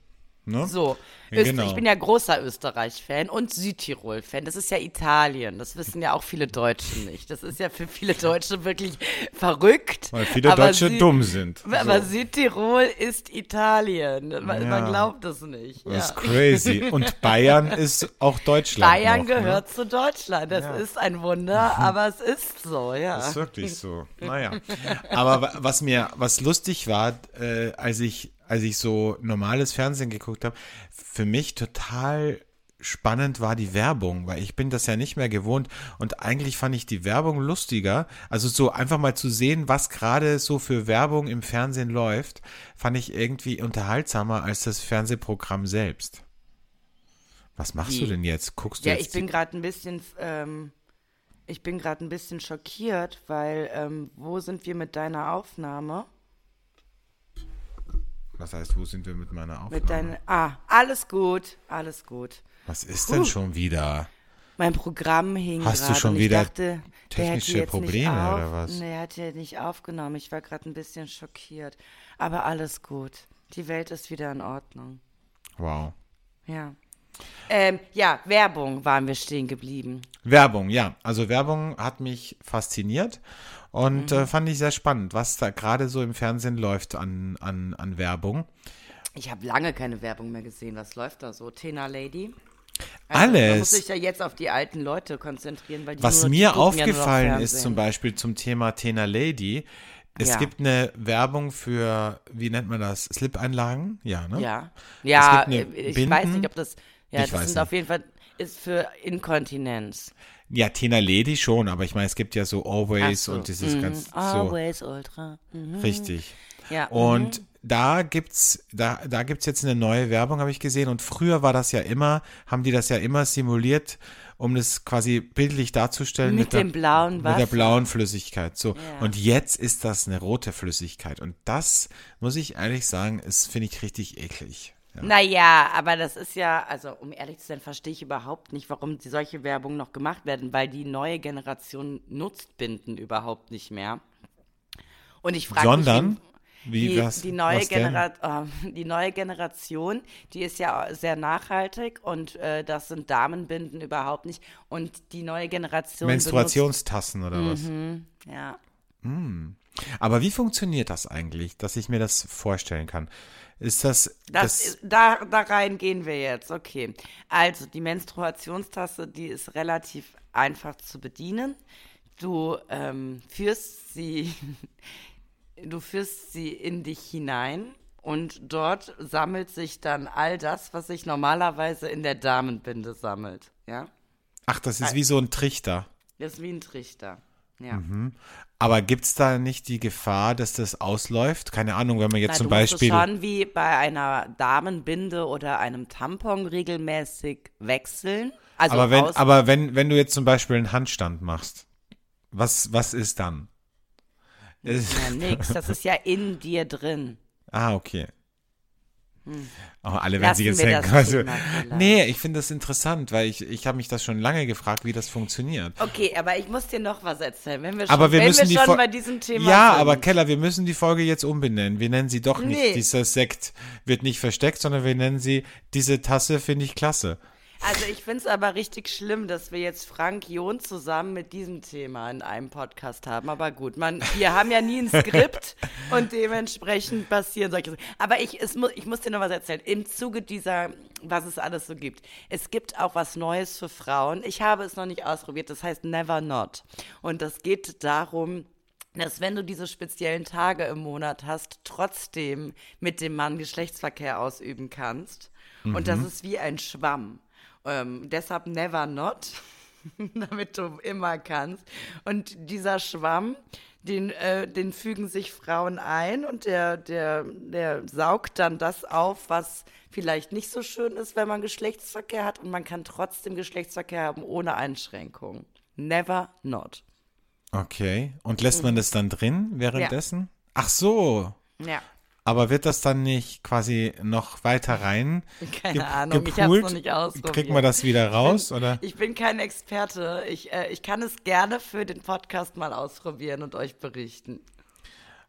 Ne? So, Ja, Öst- genau. ich bin ja großer Österreich-Fan und Südtirol-Fan. Das ist ja Italien. Das wissen ja auch viele Deutsche nicht. Das ist ja für viele Deutsche wirklich verrückt. Weil viele Deutsche Sü- dumm sind. Aber Südtirol ist Italien. Man, Ja. man glaubt es nicht. Das Ja. ist crazy. Und Bayern ist auch Deutschland. Bayern noch, ne? gehört zu Deutschland. Das ist ein Wunder, aber es ist so, ja. Das ist wirklich so. Naja. Aber wa- was mir, was lustig war, äh, als ich, als ich so normales Fernsehen geguckt habe, für mich total spannend war die Werbung, weil ich bin das ja nicht mehr gewohnt und eigentlich fand ich die Werbung lustiger. Also so einfach mal zu sehen, was gerade so für Werbung im Fernsehen läuft, fand ich irgendwie unterhaltsamer als das Fernsehprogramm selbst. Was machst du Wie? denn jetzt? Guckst du Ja, jetzt ich bin gerade ein bisschen, ähm, ich bin gerade ein bisschen schockiert, weil ähm, wo sind wir mit deiner Aufnahme? Was heißt, wo sind wir mit meiner Aufnahme? Mit deinen, ah, alles gut, alles gut. Was ist denn Puh. schon wieder? Mein Programm hing Hast du schon wieder dachte, technische Probleme auf, oder was? Nee, er hat ja nicht aufgenommen. Ich war gerade ein bisschen schockiert. Aber alles gut. Die Welt ist wieder in Ordnung. Wow. Ja. Ähm, ja, Werbung waren wir stehen geblieben. Werbung, ja. Also Werbung hat mich fasziniert und Mhm. äh, fand ich sehr spannend, was da gerade so im Fernsehen läuft an, an, an Werbung. Ich habe lange keine Werbung mehr gesehen. Was läuft da so? Tena Lady? Alles. Man Also, muss sich ja jetzt auf die alten Leute konzentrieren, weil die Was nur, die mir ja noch aufgefallen ist Fernsehen. zum Beispiel zum Thema Tena Lady, es Ja. gibt eine Werbung für, wie nennt man das, Slip-Einlagen? Ja, ne? Ja, ja, äh, ich Binden. weiß nicht, ob das, ja, Ich das sind nicht. auf jeden Fall, ist für Inkontinenz. Ja, Tena Lady schon, aber ich meine, es gibt ja so Always so. und dieses Mhm. ganz so. Always Ultra. Mhm. Richtig. Ja. Und da gibt's, da, da gibt's jetzt eine neue Werbung, habe ich gesehen. Und früher war das ja immer, haben die das ja immer simuliert, um das quasi bildlich darzustellen. Mit der, dem blauen Mit der Wasser. blauen Flüssigkeit. So. Ja. Und jetzt ist das eine rote Flüssigkeit. Und das, muss ich ehrlich sagen, ist, finde ich richtig eklig. Ja. Naja, aber das ist ja, also um ehrlich zu sein, verstehe ich überhaupt nicht, warum die solche Werbung noch gemacht werden, weil die neue Generation nutzt Binden überhaupt nicht mehr. Und ich frage mich, Sondern, wie- wie die, was, die, neue oh, die neue Generation, die ist ja sehr nachhaltig und äh, das sind Damenbinden überhaupt nicht. Und die neue Generation Menstruationstassen oder was? benutzt, ja. Aber wie funktioniert das eigentlich, dass ich mir das vorstellen kann? Ist das, Das, das ist, da, da rein gehen wir jetzt, okay. Also die Menstruationstasse, die ist relativ einfach zu bedienen. Du ähm, führst sie, du führst sie in dich hinein und dort sammelt sich dann all das, was sich normalerweise in der Damenbinde sammelt. Ja, ach, das ist wie so ein Trichter. das ist wie ein Trichter. Ja. Aber gibt's da nicht die Gefahr, dass das ausläuft? Keine Ahnung, wenn man jetzt Na, zum du musst es Beispiel. schon wie bei einer Damenbinde oder einem Tampon regelmäßig wechseln. Also aber wenn, aber wenn, wenn du jetzt zum Beispiel einen Handstand machst, was, was ist dann? Ja, nix. Das ist ja in dir drin. ah, okay. Oh, alle werden sich jetzt denken, also, nee, ich finde das interessant, weil ich, ich habe mich das schon lange gefragt, wie das funktioniert. Okay, aber ich muss dir noch was erzählen, wenn wir schon, Aber wir müssen wir die schon bei diesem Thema Ja, sind. aber Keller, wir müssen die Folge jetzt umbenennen. Wir nennen sie doch nicht, Nee. dieser Sekt wird nicht versteckt, sondern wir nennen sie, diese Tasse finde ich klasse. Also ich finde es aber richtig schlimm, dass wir jetzt Frank John zusammen mit diesem Thema in einem Podcast haben. Aber gut, man, wir haben ja nie ein Skript und dementsprechend passieren solche Sachen. Aber ich, es mu ich muss dir noch was erzählen. Im Zuge dieser, was es alles so gibt. Es gibt auch was Neues für Frauen. Ich habe es noch nicht ausprobiert. Das heißt Never Not. Und das geht darum, dass wenn du diese speziellen Tage im Monat hast, trotzdem mit dem Mann Geschlechtsverkehr ausüben kannst. Und das ist wie ein Schwamm. Ähm, deshalb never not, damit du immer kannst. Und dieser Schwamm, den, äh, den fügen sich Frauen ein und der, der, der saugt dann das auf, was vielleicht nicht so schön ist, wenn man Geschlechtsverkehr hat. Und man kann trotzdem Geschlechtsverkehr haben ohne Einschränkung. Never not. Okay. Und lässt man das dann drin währenddessen? Ach so. Ja. Aber wird das dann nicht quasi noch weiter rein? Keine Ahnung, ich hab's gepoolt? noch nicht ausprobiert. Kriegt man das wieder raus? Oder? Ich bin kein Experte. Ich, äh, ich kann es gerne für den Podcast mal ausprobieren und euch berichten.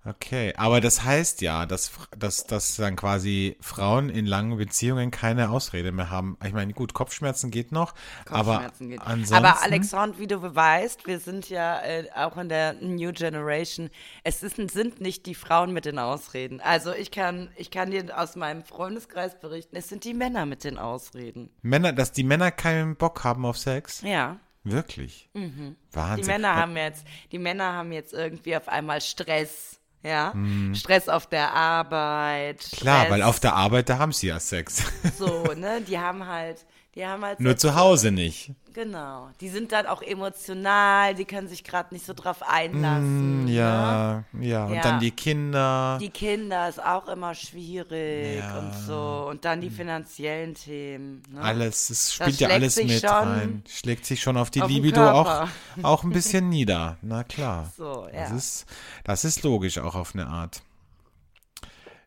Okay, aber das heißt ja, dass, dass, dass dann quasi Frauen in langen Beziehungen keine Ausrede mehr haben. Ich meine, gut, Kopfschmerzen geht noch, aber Kopfschmerzen geht. ansonsten. Aber Alexandre, wie du weißt, wir sind ja äh, auch in der New Generation. Es ist, sind nicht die Frauen mit den Ausreden. Also ich kann, ich kann dir aus meinem Freundeskreis berichten, es sind die Männer mit den Ausreden. Männer, dass die Männer keinen Bock haben auf Sex? Ja. Wirklich? Die Wahnsinn. Männer haben jetzt, die Männer haben jetzt irgendwie auf einmal Stress. Ja, Stress auf der Arbeit. Hm. Klar, Stress, weil auf der Arbeit, da haben sie ja Sex. so, ne, die haben halt, die haben halt Nur zu Hause nicht. Genau. Die sind dann auch emotional, die können sich gerade nicht so drauf einlassen. Ne? Ja, ja. Und Ja. dann die Kinder. Die Kinder ist auch immer schwierig Ja. und so. Und dann die finanziellen Themen. Ne? Alles, es spielt ja alles mit schon rein. Schlägt sich schon auf die auf Libido auch, auch ein bisschen nieder. Na klar. So, ja. Das ist, das ist logisch auch auf eine Art.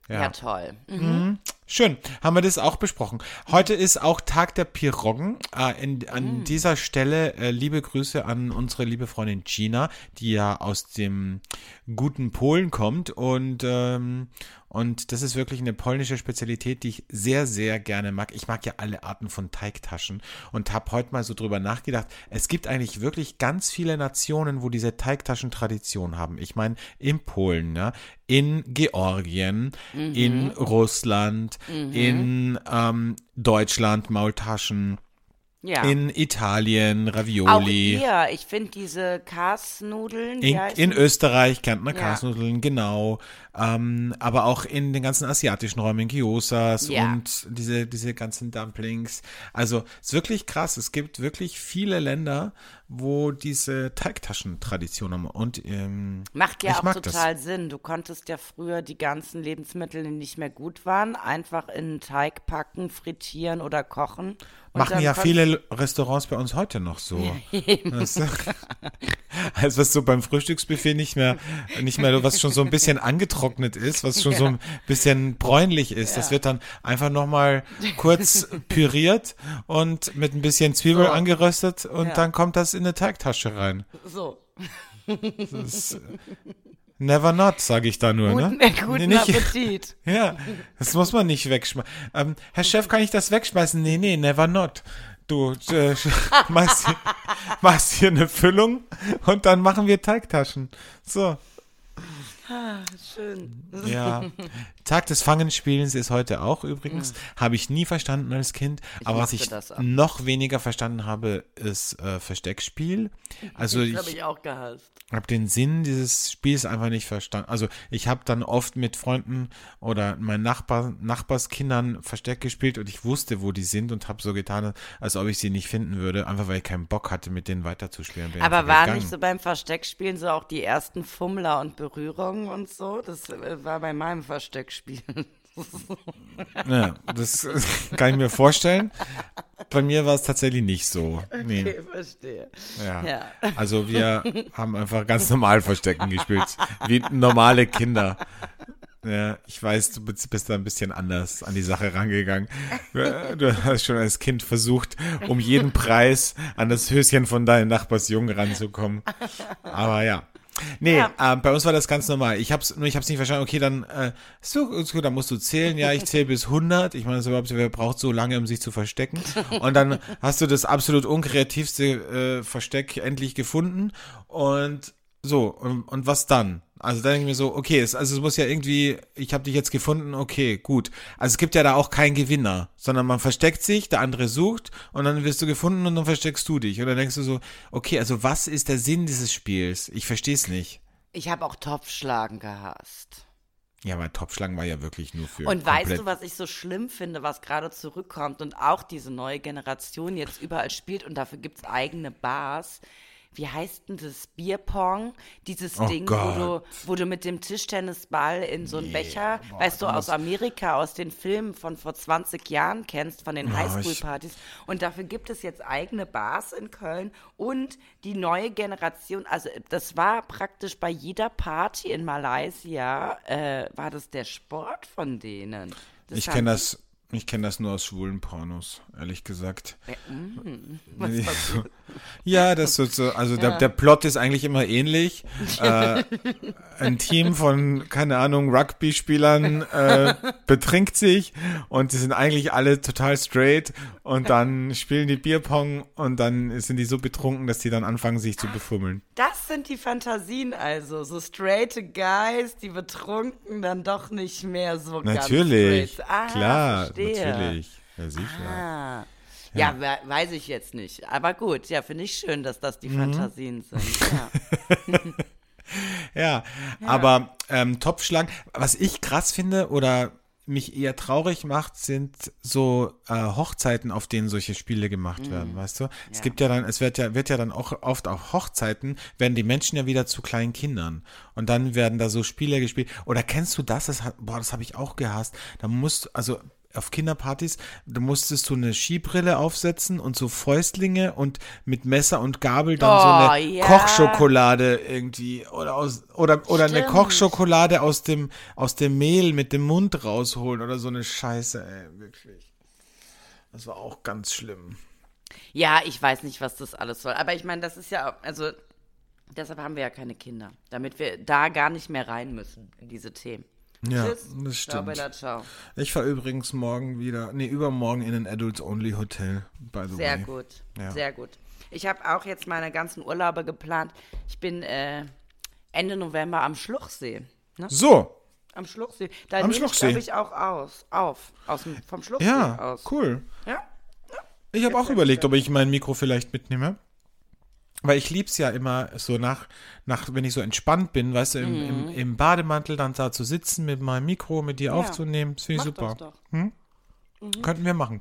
ja. Ja. toll. Schön, haben wir das auch besprochen. Heute ist auch Tag der Piroggen. Äh, in, an Mm. dieser Stelle äh, liebe Grüße an unsere liebe Freundin Gina, die ja aus dem guten Polen kommt und ähm, und das ist wirklich eine polnische Spezialität, die ich sehr, sehr gerne mag. Ich mag ja alle Arten von Teigtaschen und habe heute mal so drüber nachgedacht. Es gibt eigentlich wirklich ganz viele Nationen, wo diese Teigtaschen-Tradition haben. Ich meine, in Polen, ja, in Georgien, in Russland, in ähm, Deutschland Maultaschen, Ja. in Italien auch Ravioli. hier, ich finde diese Karsnudeln, In, in Österreich kennt man Ja. Kasnudeln, genau. Ähm, aber auch in den ganzen asiatischen Räumen, Gyosas Ja. und diese, diese ganzen Dumplings. Also es ist wirklich krass. Es gibt wirklich viele Länder, wo diese Teigtaschen-Tradition haben. Und ähm, Macht ja auch mag das. total Sinn. Du konntest ja früher die ganzen Lebensmittel, die nicht mehr gut waren, einfach in einen Teig packen, frittieren oder kochen. Machen ja viele Restaurants bei uns heute noch so. Weißt du? Also was so beim Frühstücksbuffet nicht mehr, nicht mehr, was schon so ein bisschen angetrocknet ist, was schon so ein bisschen bräunlich ist, das wird dann einfach nochmal kurz püriert und mit ein bisschen Zwiebel So. angeröstet und Ja. dann kommt das in eine Teigtasche rein. So. Never not, sage ich da nur, Guten, ne? guten nicht- Appetit. Ja, das muss man nicht wegschmeißen. Ähm, Herr Chef, kann ich das wegschmeißen? Nee, nee, never not. Du äh, machst, hier, machst hier eine Füllung und dann machen wir Teigtaschen. So, Schön. ja. Tag des Fangenspielens ist heute auch übrigens. Habe ich nie verstanden als Kind. aber was ich noch weniger verstanden habe, ist äh, Versteckspiel. Also Das ich, habe ich auch gehasst. habe den Sinn dieses Spiels einfach nicht verstanden. Also ich habe dann oft mit Freunden oder meinen Nachbar, Nachbarskindern Versteck gespielt und ich wusste, wo die sind und habe so getan, als ob ich sie nicht finden würde, einfach weil ich keinen Bock hatte, mit denen weiterzuspielen. Bin Aber waren nicht so beim Versteckspielen so auch die ersten Fummler und Berührungen und so? Das äh, war bei meinem Versteckspiel. Ja, das kann ich mir vorstellen. Bei mir war es tatsächlich nicht so. Nee. Okay, verstehe. Ja. Ja. Also wir haben einfach ganz normal Verstecken gespielt, wie normale Kinder. Ja, ich weiß, du bist, da ein bisschen anders an die Sache rangegangen. Du, du hast schon als Kind versucht, um jeden Preis an das Höschen von deinen Nachbarsjungen ranzukommen. Aber ja. Nee, Ja. ähm, bei uns war das ganz normal. Ich hab's, nur ich hab's nicht verstanden. Okay, dann, äh, so, gut, dann musst du zählen. Ja, ich zähle bis 100. Ich meine, das überhaupt, wer braucht so lange, um sich zu verstecken? Und dann hast du das absolut unkreativste äh, Versteck endlich gefunden. Und so, und, und was dann? Also dann denke ich mir so, okay, es, also es muss ja irgendwie, ich habe dich jetzt gefunden, okay, gut. Also es gibt ja da auch keinen Gewinner, sondern man versteckt sich, der andere sucht und dann wirst du gefunden und dann versteckst du dich. Und dann denkst du so, okay, also was ist der Sinn dieses Spiels? Ich verstehe es nicht. Ich habe auch Topfschlagen gehasst. Ja, aber Topfschlangen war ja wirklich nur für. Und weißt du, was ich so schlimm finde, was gerade zurückkommt und auch diese neue Generation jetzt überall spielt und dafür gibt es eigene Bars? Wie heißt denn das Bierpong? Dieses Oh Ding, wo du, wo du mit dem Tischtennisball in so einen Becher, weißt du, aus Amerika, aus den Filmen von vor 20 Jahren kennst, von den Ja, Highschool-Partys. Und dafür gibt es jetzt eigene Bars in Köln und die neue Generation, also das war praktisch bei jeder Party in Malaysia, äh, war das der Sport von denen. Das Ich kenne das, ich kenne das nur aus schwulen Pornos, ehrlich gesagt. Was passiert? Ja, das so, so also der, der Plot ist eigentlich immer ähnlich. Äh, ein Team von, keine Ahnung, Rugby-Spielern äh, betrinkt sich und die sind eigentlich alle total straight und dann spielen die Bierpong und dann sind die so betrunken, dass die dann anfangen, sich zu befummeln. Das sind die Fantasien also, so straighte Guys, die betrunken dann doch nicht mehr so Natürlich, ganz straight. Ah, klar, verstehe. natürlich. Ja, sicher. Ah. Ja, we- weiß ich jetzt nicht. Aber gut, ja, finde ich schön, dass das die Mhm. Fantasien sind. Ja. Ja, aber ähm, Topfschlagen, was ich krass finde oder mich eher traurig macht, sind so äh, Hochzeiten, auf denen solche Spiele gemacht werden, weißt du? Es Ja. gibt ja dann, es wird ja, wird ja dann auch oft auf Hochzeiten, werden die Menschen ja wieder zu kleinen Kindern. Und dann werden da so Spiele gespielt. Oder kennst du das? das hat, boah, das habe ich auch gehasst. Da musst, also auf Kinderpartys, da musstest du eine Skibrille aufsetzen und so Fäustlinge und mit Messer und Gabel dann so Oh, eine ja. Kochschokolade irgendwie oder aus oder oder eine. Kochschokolade aus dem aus dem Mehl mit dem Mund rausholen oder so eine Scheiße, ey, wirklich. Das war auch ganz schlimm. ja, ich weiß nicht, was das alles soll. Aber ich meine, das ist ja, also deshalb haben wir ja keine Kinder. Damit wir da gar nicht mehr rein müssen in diese Themen. Ja, Tschüss. das Ciao, stimmt. Bella, ciao. Ich fahre übrigens morgen wieder, nee, übermorgen in ein Adults-Only-Hotel, by the Sehr way. gut, Ja. sehr gut. Ich habe auch jetzt meine ganzen Urlaube geplant. Ich bin äh, Ende November am Schluchsee. Ne? So, Am Schluchsee. Da Am nehme ich, Schluchsee? glaube ich, auch aus, auf. Aus vom Schluchsee ja, aus. cool. Ja. Ich habe auch überlegt, ob ich mein Mikro vielleicht mitnehme. Weil ich lieb's ja immer so nach, nach, wenn ich so entspannt bin, weißt du, im, Mhm. im, im Bademantel dann da zu sitzen mit meinem Mikro, mit dir aufzunehmen. Das finde ich Mach super. das doch. Könnten wir machen.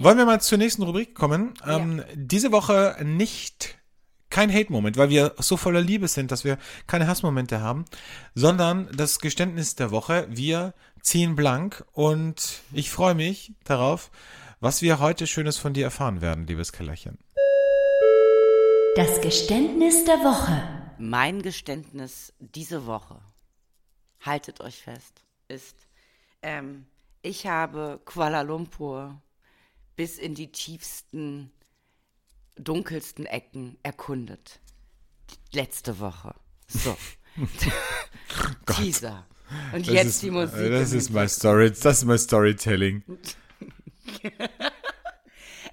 Wollen wir mal zur nächsten Rubrik kommen? Ähm, diese Woche nicht kein Hate-Moment, weil wir so voller Liebe sind, dass wir keine Hassmomente haben, sondern das Geständnis der Woche. Wir ziehen blank und ich freue mich darauf, was wir heute Schönes von dir erfahren werden, liebes Kellerchen. Das Geständnis der Woche. Mein Geständnis diese Woche, haltet euch fest, ist, ähm, ich habe Kuala Lumpur bis in die tiefsten, dunkelsten Ecken erkundet. Letzte Woche. So. Teaser. Und Das jetzt ist, die Musik. äh, Das ist my story, das ist my Storytelling.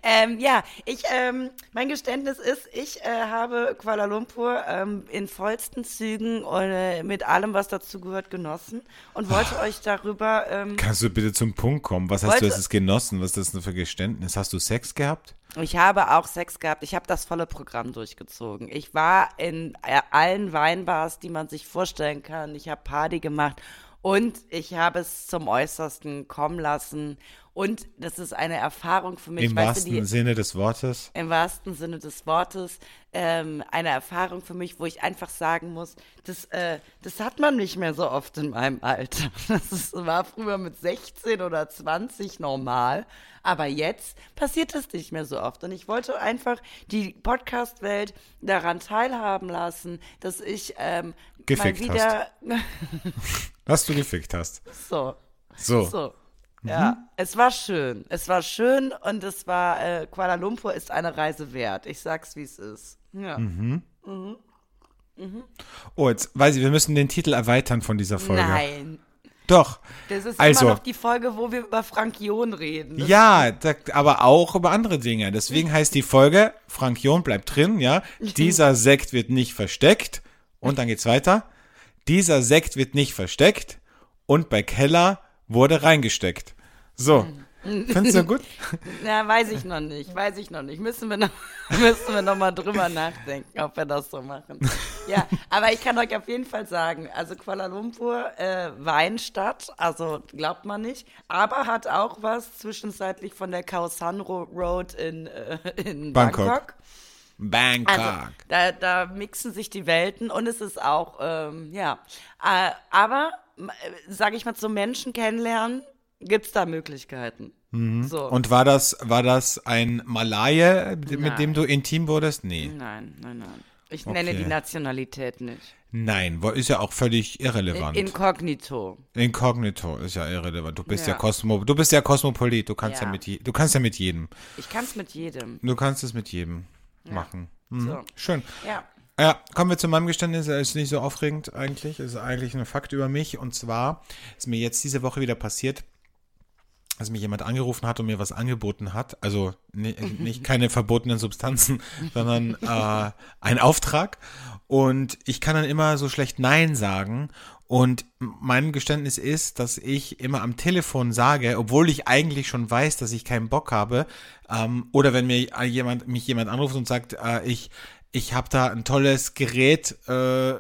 Ähm, ja, ich, ähm, mein Geständnis ist, ich äh, habe Kuala Lumpur ähm, in vollsten Zügen und äh, mit allem, was dazu gehört, genossen und wollte euch darüber. Ähm, Kannst du bitte zum Punkt kommen? Was heißt, du hast es genossen? Was ist das denn für Geständnis? Hast du Sex gehabt? ich habe auch Sex gehabt. Ich habe das volle Programm durchgezogen. Ich war in äh, allen Weinbars, die man sich vorstellen kann. Ich habe Party gemacht und ich habe es zum Äußersten kommen lassen. Und das ist eine Erfahrung für mich. Im weißt du, wahrsten die, Sinne des Wortes. im wahrsten Sinne des Wortes ähm, eine Erfahrung für mich, wo ich einfach sagen muss, das, äh, das hat man nicht mehr so oft in meinem Alter. Das ist, war früher mit 16 oder 20 normal, aber jetzt passiert das nicht mehr so oft. Und ich wollte einfach die Podcast-Welt daran teilhaben lassen, dass ich ähm, mal Gefickt wieder Was du gefickt hast. so So. so. Ja, es war schön. Es war schön und es war, äh, Kuala Lumpur ist eine Reise wert. Ich sag's, wie es ist. Ja. Oh, jetzt weiß ich, wir müssen den Titel erweitern von dieser Folge. Nein. Doch. Das ist Also. immer noch die Folge, wo wir über Frank John reden. Das Ja, da, aber auch über andere Dinge. Deswegen heißt die Folge, Frank John bleibt drin, ja. Dieser Sekt wird nicht versteckt. Und dann geht's weiter. Dieser Sekt wird nicht versteckt. Und bei Keller wurde reingesteckt. So. Findest du gut? Na, weiß ich noch nicht, weiß ich noch nicht. Müssen wir noch, müssen wir noch mal drüber nachdenken, ob wir das so machen. Ja, aber ich kann euch auf jeden Fall sagen, also Kuala Lumpur, äh, Weinstadt, also glaubt man nicht, aber hat auch was zwischenzeitlich von der Khao San Ro- Road in, äh, in Bangkok. Bangkok. Bangkok. Also, da, da mixen sich die Welten und es ist auch, ähm, ja. Äh, aber, sage ich mal, zum Menschen kennenlernen, gibt's da Möglichkeiten. So. Und war das, war das ein Malaye, mit Nein. dem du intim wurdest? Nee. Nein, nein, nein. Ich nenne Okay. die Nationalität nicht. Nein, ist ja auch völlig irrelevant. Inkognito. Inkognito ist ja irrelevant. Du bist ja, Ja. Kosmo, du bist ja Kosmopolit. Du kannst ja, Ja. mit je, du kannst ja mit jedem. Ich kann es mit jedem. Du kannst es mit jedem machen. Mhm. So. Schön. Ja. Ja, kommen wir zu meinem Geständnis. Er ist nicht so aufregend eigentlich. Es ist eigentlich ein Fakt über mich. Und zwar ist mir jetzt diese Woche wieder passiert, dass mich jemand angerufen hat und mir was angeboten hat. Also ni- nicht keine verbotenen Substanzen, sondern äh, ein Auftrag. Und ich kann dann immer so schlecht Nein sagen. Und mein Geständnis ist, dass ich immer am Telefon sage, obwohl ich eigentlich schon weiß, dass ich keinen Bock habe, ähm, oder wenn mir jemand mich jemand anruft und sagt, äh, ich ich habe da ein tolles Gerät, äh,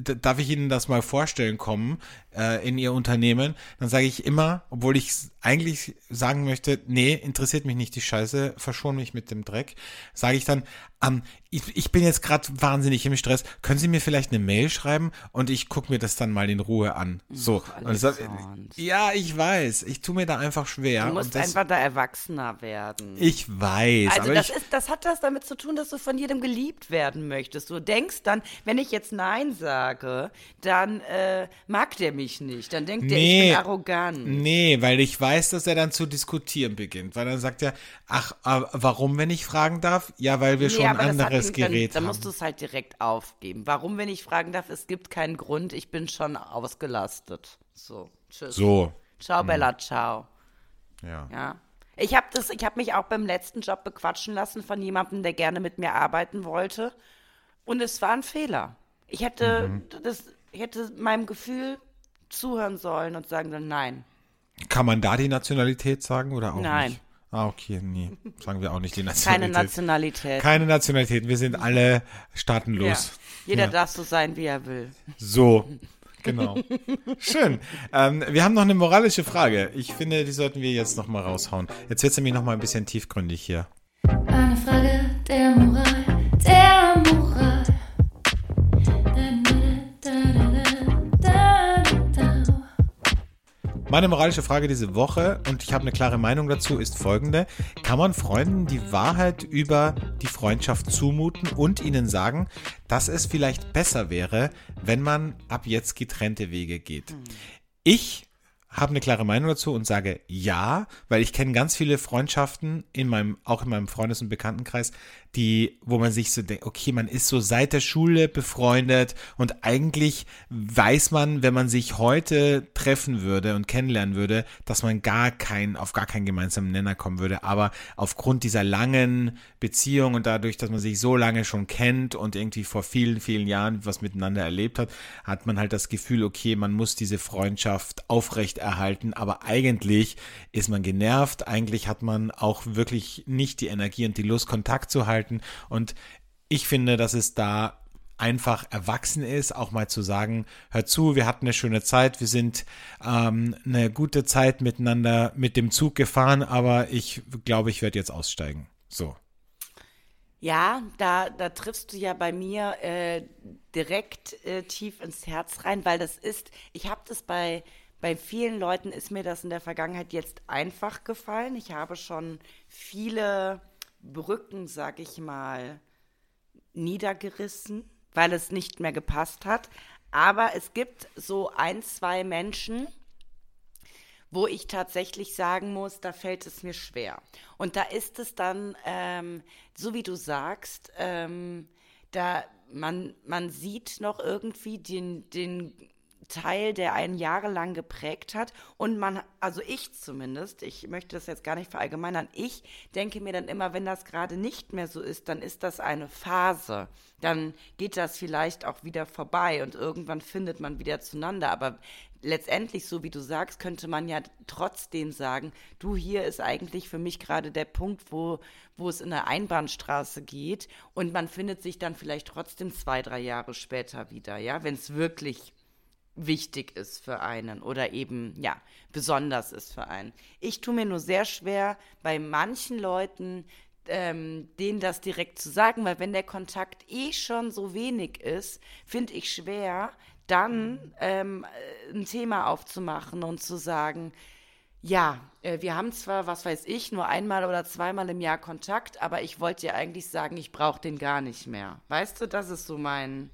darf ich Ihnen das mal vorstellen kommen äh, in Ihr Unternehmen? Dann sage ich immer, obwohl ich eigentlich sagen möchte, nee, interessiert mich nicht die Scheiße, verschon mich mit dem Dreck, sage ich dann, ähm, ich, ich bin jetzt gerade wahnsinnig im Stress, können Sie mir vielleicht eine Mail schreiben und ich gucke mir das dann mal in Ruhe an. So. Ach, Und Alexander. ja, ich weiß, ich tue mir da einfach schwer. Du musst das, einfach da erwachsener werden. ich weiß, Also das, ich, ist, das hat das damit zu tun, dass du von jedem geliebt werden möchtest. Du denkst dann, wenn ich jetzt Nein sage, dann äh, mag der mich nicht. Dann denkt der, ich Nee. bin arrogant. Nee, weil ich weiß, dass er dann zu diskutieren beginnt. Weil dann sagt er, ach, äh, warum, wenn ich fragen darf? Ja, weil wir schon ein hat anderes ihn- Gerät dann, dann haben. musst du es halt direkt aufgeben. Warum, wenn ich fragen darf, es gibt keinen Grund, ich bin schon ausgelastet. So, tschüss. so, Hm. Ciao, Bella, ciao. ja. Ja. Ich habe ich habe mich auch beim letzten Job bequatschen lassen von jemandem, der gerne mit mir arbeiten wollte. Und es war ein Fehler. Ich hätte Mhm. das, ich hätte meinem Gefühl zuhören sollen und sagen sollen, nein. Kann man da die Nationalität sagen oder auch Nein. nicht? Ah, okay, nee. Sagen wir auch nicht die Keine Nationalität. Nationalität. Keine Nationalität. Wir sind alle ja. staatenlos. Jeder Ja. darf so sein, wie er will. So, genau. Schön. Ähm, wir haben noch eine moralische Frage. Ich finde, die sollten wir jetzt noch mal raushauen. Jetzt wird es nämlich noch mal ein bisschen tiefgründig hier. Eine Frage der Moral, Meine moralische Frage diese Woche, und ich habe eine klare Meinung dazu, ist folgende. Kann man Freunden die Wahrheit über die Freundschaft zumuten und ihnen sagen, dass es vielleicht besser wäre, wenn man ab jetzt getrennte Wege geht? Ich habe eine klare Meinung dazu und sage ja, weil ich kenne ganz viele Freundschaften in meinem, auch in meinem Freundes- und Bekanntenkreis, die, wo man sich so denkt, okay, man ist so seit der Schule befreundet und eigentlich weiß man, wenn man sich heute treffen würde und kennenlernen würde, dass man gar kein, auf gar keinen gemeinsamen Nenner kommen würde. Aber aufgrund dieser langen Beziehung und dadurch, dass man sich so lange schon kennt und irgendwie vor vielen, vielen Jahren was miteinander erlebt hat, hat man halt das Gefühl, okay, man muss diese Freundschaft aufrechterhalten, aber eigentlich ist man genervt, eigentlich hat man auch wirklich nicht die Energie und die Lust, Kontakt zu halten und ich finde, dass es da einfach erwachsen ist, auch mal zu sagen, hör zu, wir hatten eine schöne Zeit, wir sind ähm, eine gute Zeit miteinander mit dem Zug gefahren, aber ich glaube, ich werde jetzt aussteigen. So. Ja, da, da triffst du ja bei mir äh, direkt äh, tief ins Herz rein, weil das ist, ich habe das bei, bei vielen Leuten ist mir das in der Vergangenheit jetzt einfach gefallen. Ich habe schon viele Brücken, sag ich mal, niedergerissen, weil es nicht mehr gepasst hat. Aber es gibt so ein, zwei Menschen, wo ich tatsächlich sagen muss, da fällt es mir schwer. Und da ist es dann, ähm, so wie du sagst, ähm, da man, man sieht noch irgendwie den, den Teil, der einen jahrelang geprägt hat. Und man, also ich zumindest, ich möchte das jetzt gar nicht verallgemeinern, ich denke mir dann immer, wenn das gerade nicht mehr so ist, dann ist das eine Phase. Dann geht das vielleicht auch wieder vorbei und irgendwann findet man wieder zueinander. Aber letztendlich, so wie du sagst, könnte man ja trotzdem sagen, du, hier ist eigentlich für mich gerade der Punkt, wo, wo es in eine Einbahnstraße geht und man findet sich dann vielleicht trotzdem zwei, drei Jahre später wieder, ja, wenn es wirklich wichtig ist für einen oder eben, ja, besonders ist für einen. Ich tue mir nur sehr schwer, bei manchen Leuten ähm, denen das direkt zu sagen, weil wenn der Kontakt eh schon so wenig ist, finde ich schwer, dann ähm, ein Thema aufzumachen und zu sagen, ja, äh, wir haben zwar, was weiß ich, nur einmal oder zweimal im Jahr Kontakt, aber ich wollte dir eigentlich sagen, ich brauche den gar nicht mehr. Weißt du, das ist so mein,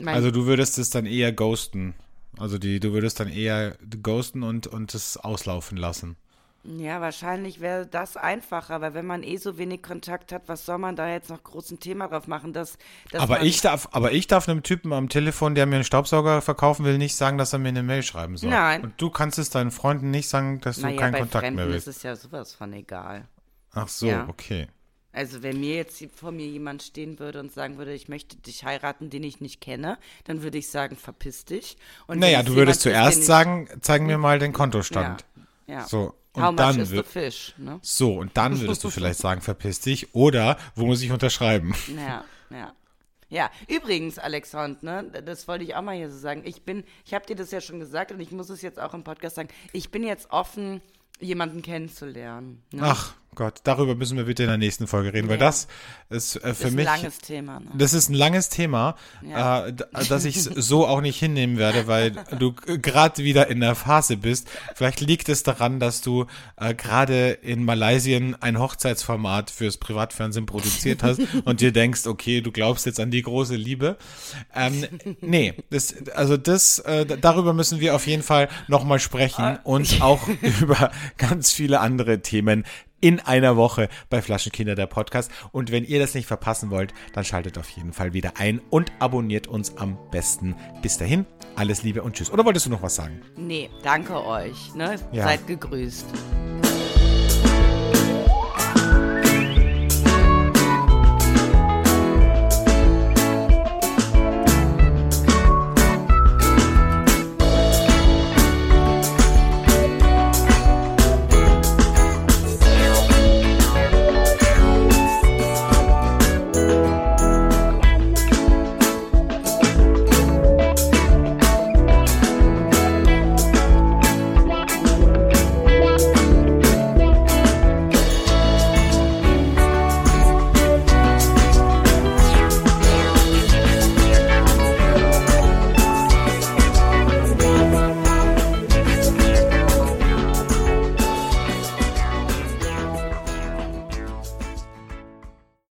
mein Also du würdest es dann eher ghosten. Also die, du würdest dann eher ghosten und, und es auslaufen lassen. Ja, wahrscheinlich wäre das einfacher, weil wenn man eh so wenig Kontakt hat, was soll man da jetzt noch großen Thema drauf machen? Dass, dass aber ich darf, aber ich darf einem Typen am Telefon, der mir einen Staubsauger verkaufen will, nicht sagen, dass er mir eine Mail schreiben soll. Nein. Und du kannst es deinen Freunden nicht sagen, dass du naja, keinen bei Kontakt Fremden mehr ist willst. es ja sowas von egal. Ach so, Ja. okay. Also wenn mir jetzt vor mir jemand stehen würde und sagen würde, ich möchte dich heiraten, den ich nicht kenne, dann würde ich sagen, verpiss dich. Und Naja, du würdest ist, zuerst ich- sagen, zeig mir mal den Kontostand. Ja, ja. So, und How much dann is the wird- fish, ne? So, und dann würdest du vielleicht sagen, verpiss dich. Oder, wo muss ich unterschreiben? Ja, ja. Ja, übrigens, Alexandre, ne, das wollte ich auch mal hier so sagen. Ich bin, ich habe dir das ja schon gesagt und ich muss es jetzt auch im Podcast sagen. Ich bin jetzt offen, jemanden kennenzulernen. Ne? Ach Gott, darüber müssen wir bitte in der nächsten Folge reden, weil Ja. das ist äh, für ist mich. ein langes Thema. Ne? Das ist ein langes Thema, Ja. äh, d- das ich so auch nicht hinnehmen werde, weil du gerade wieder in der Phase bist. Vielleicht liegt es daran, dass du äh, gerade in Malaysia ein Hochzeitsformat fürs Privatfernsehen produziert hast und dir denkst, okay, du glaubst jetzt an die große Liebe. Ähm, nee, das, also das, äh, darüber müssen wir auf jeden Fall nochmal sprechen und auch über ganz viele andere Themen in einer Woche bei Flaschenkinder der Podcast. Und wenn ihr das nicht verpassen wollt, dann schaltet auf jeden Fall wieder ein und abonniert uns am besten. Bis dahin, alles Liebe und Tschüss. Oder wolltest du noch was sagen? Nee, danke euch. Ne? Ja. Seid gegrüßt.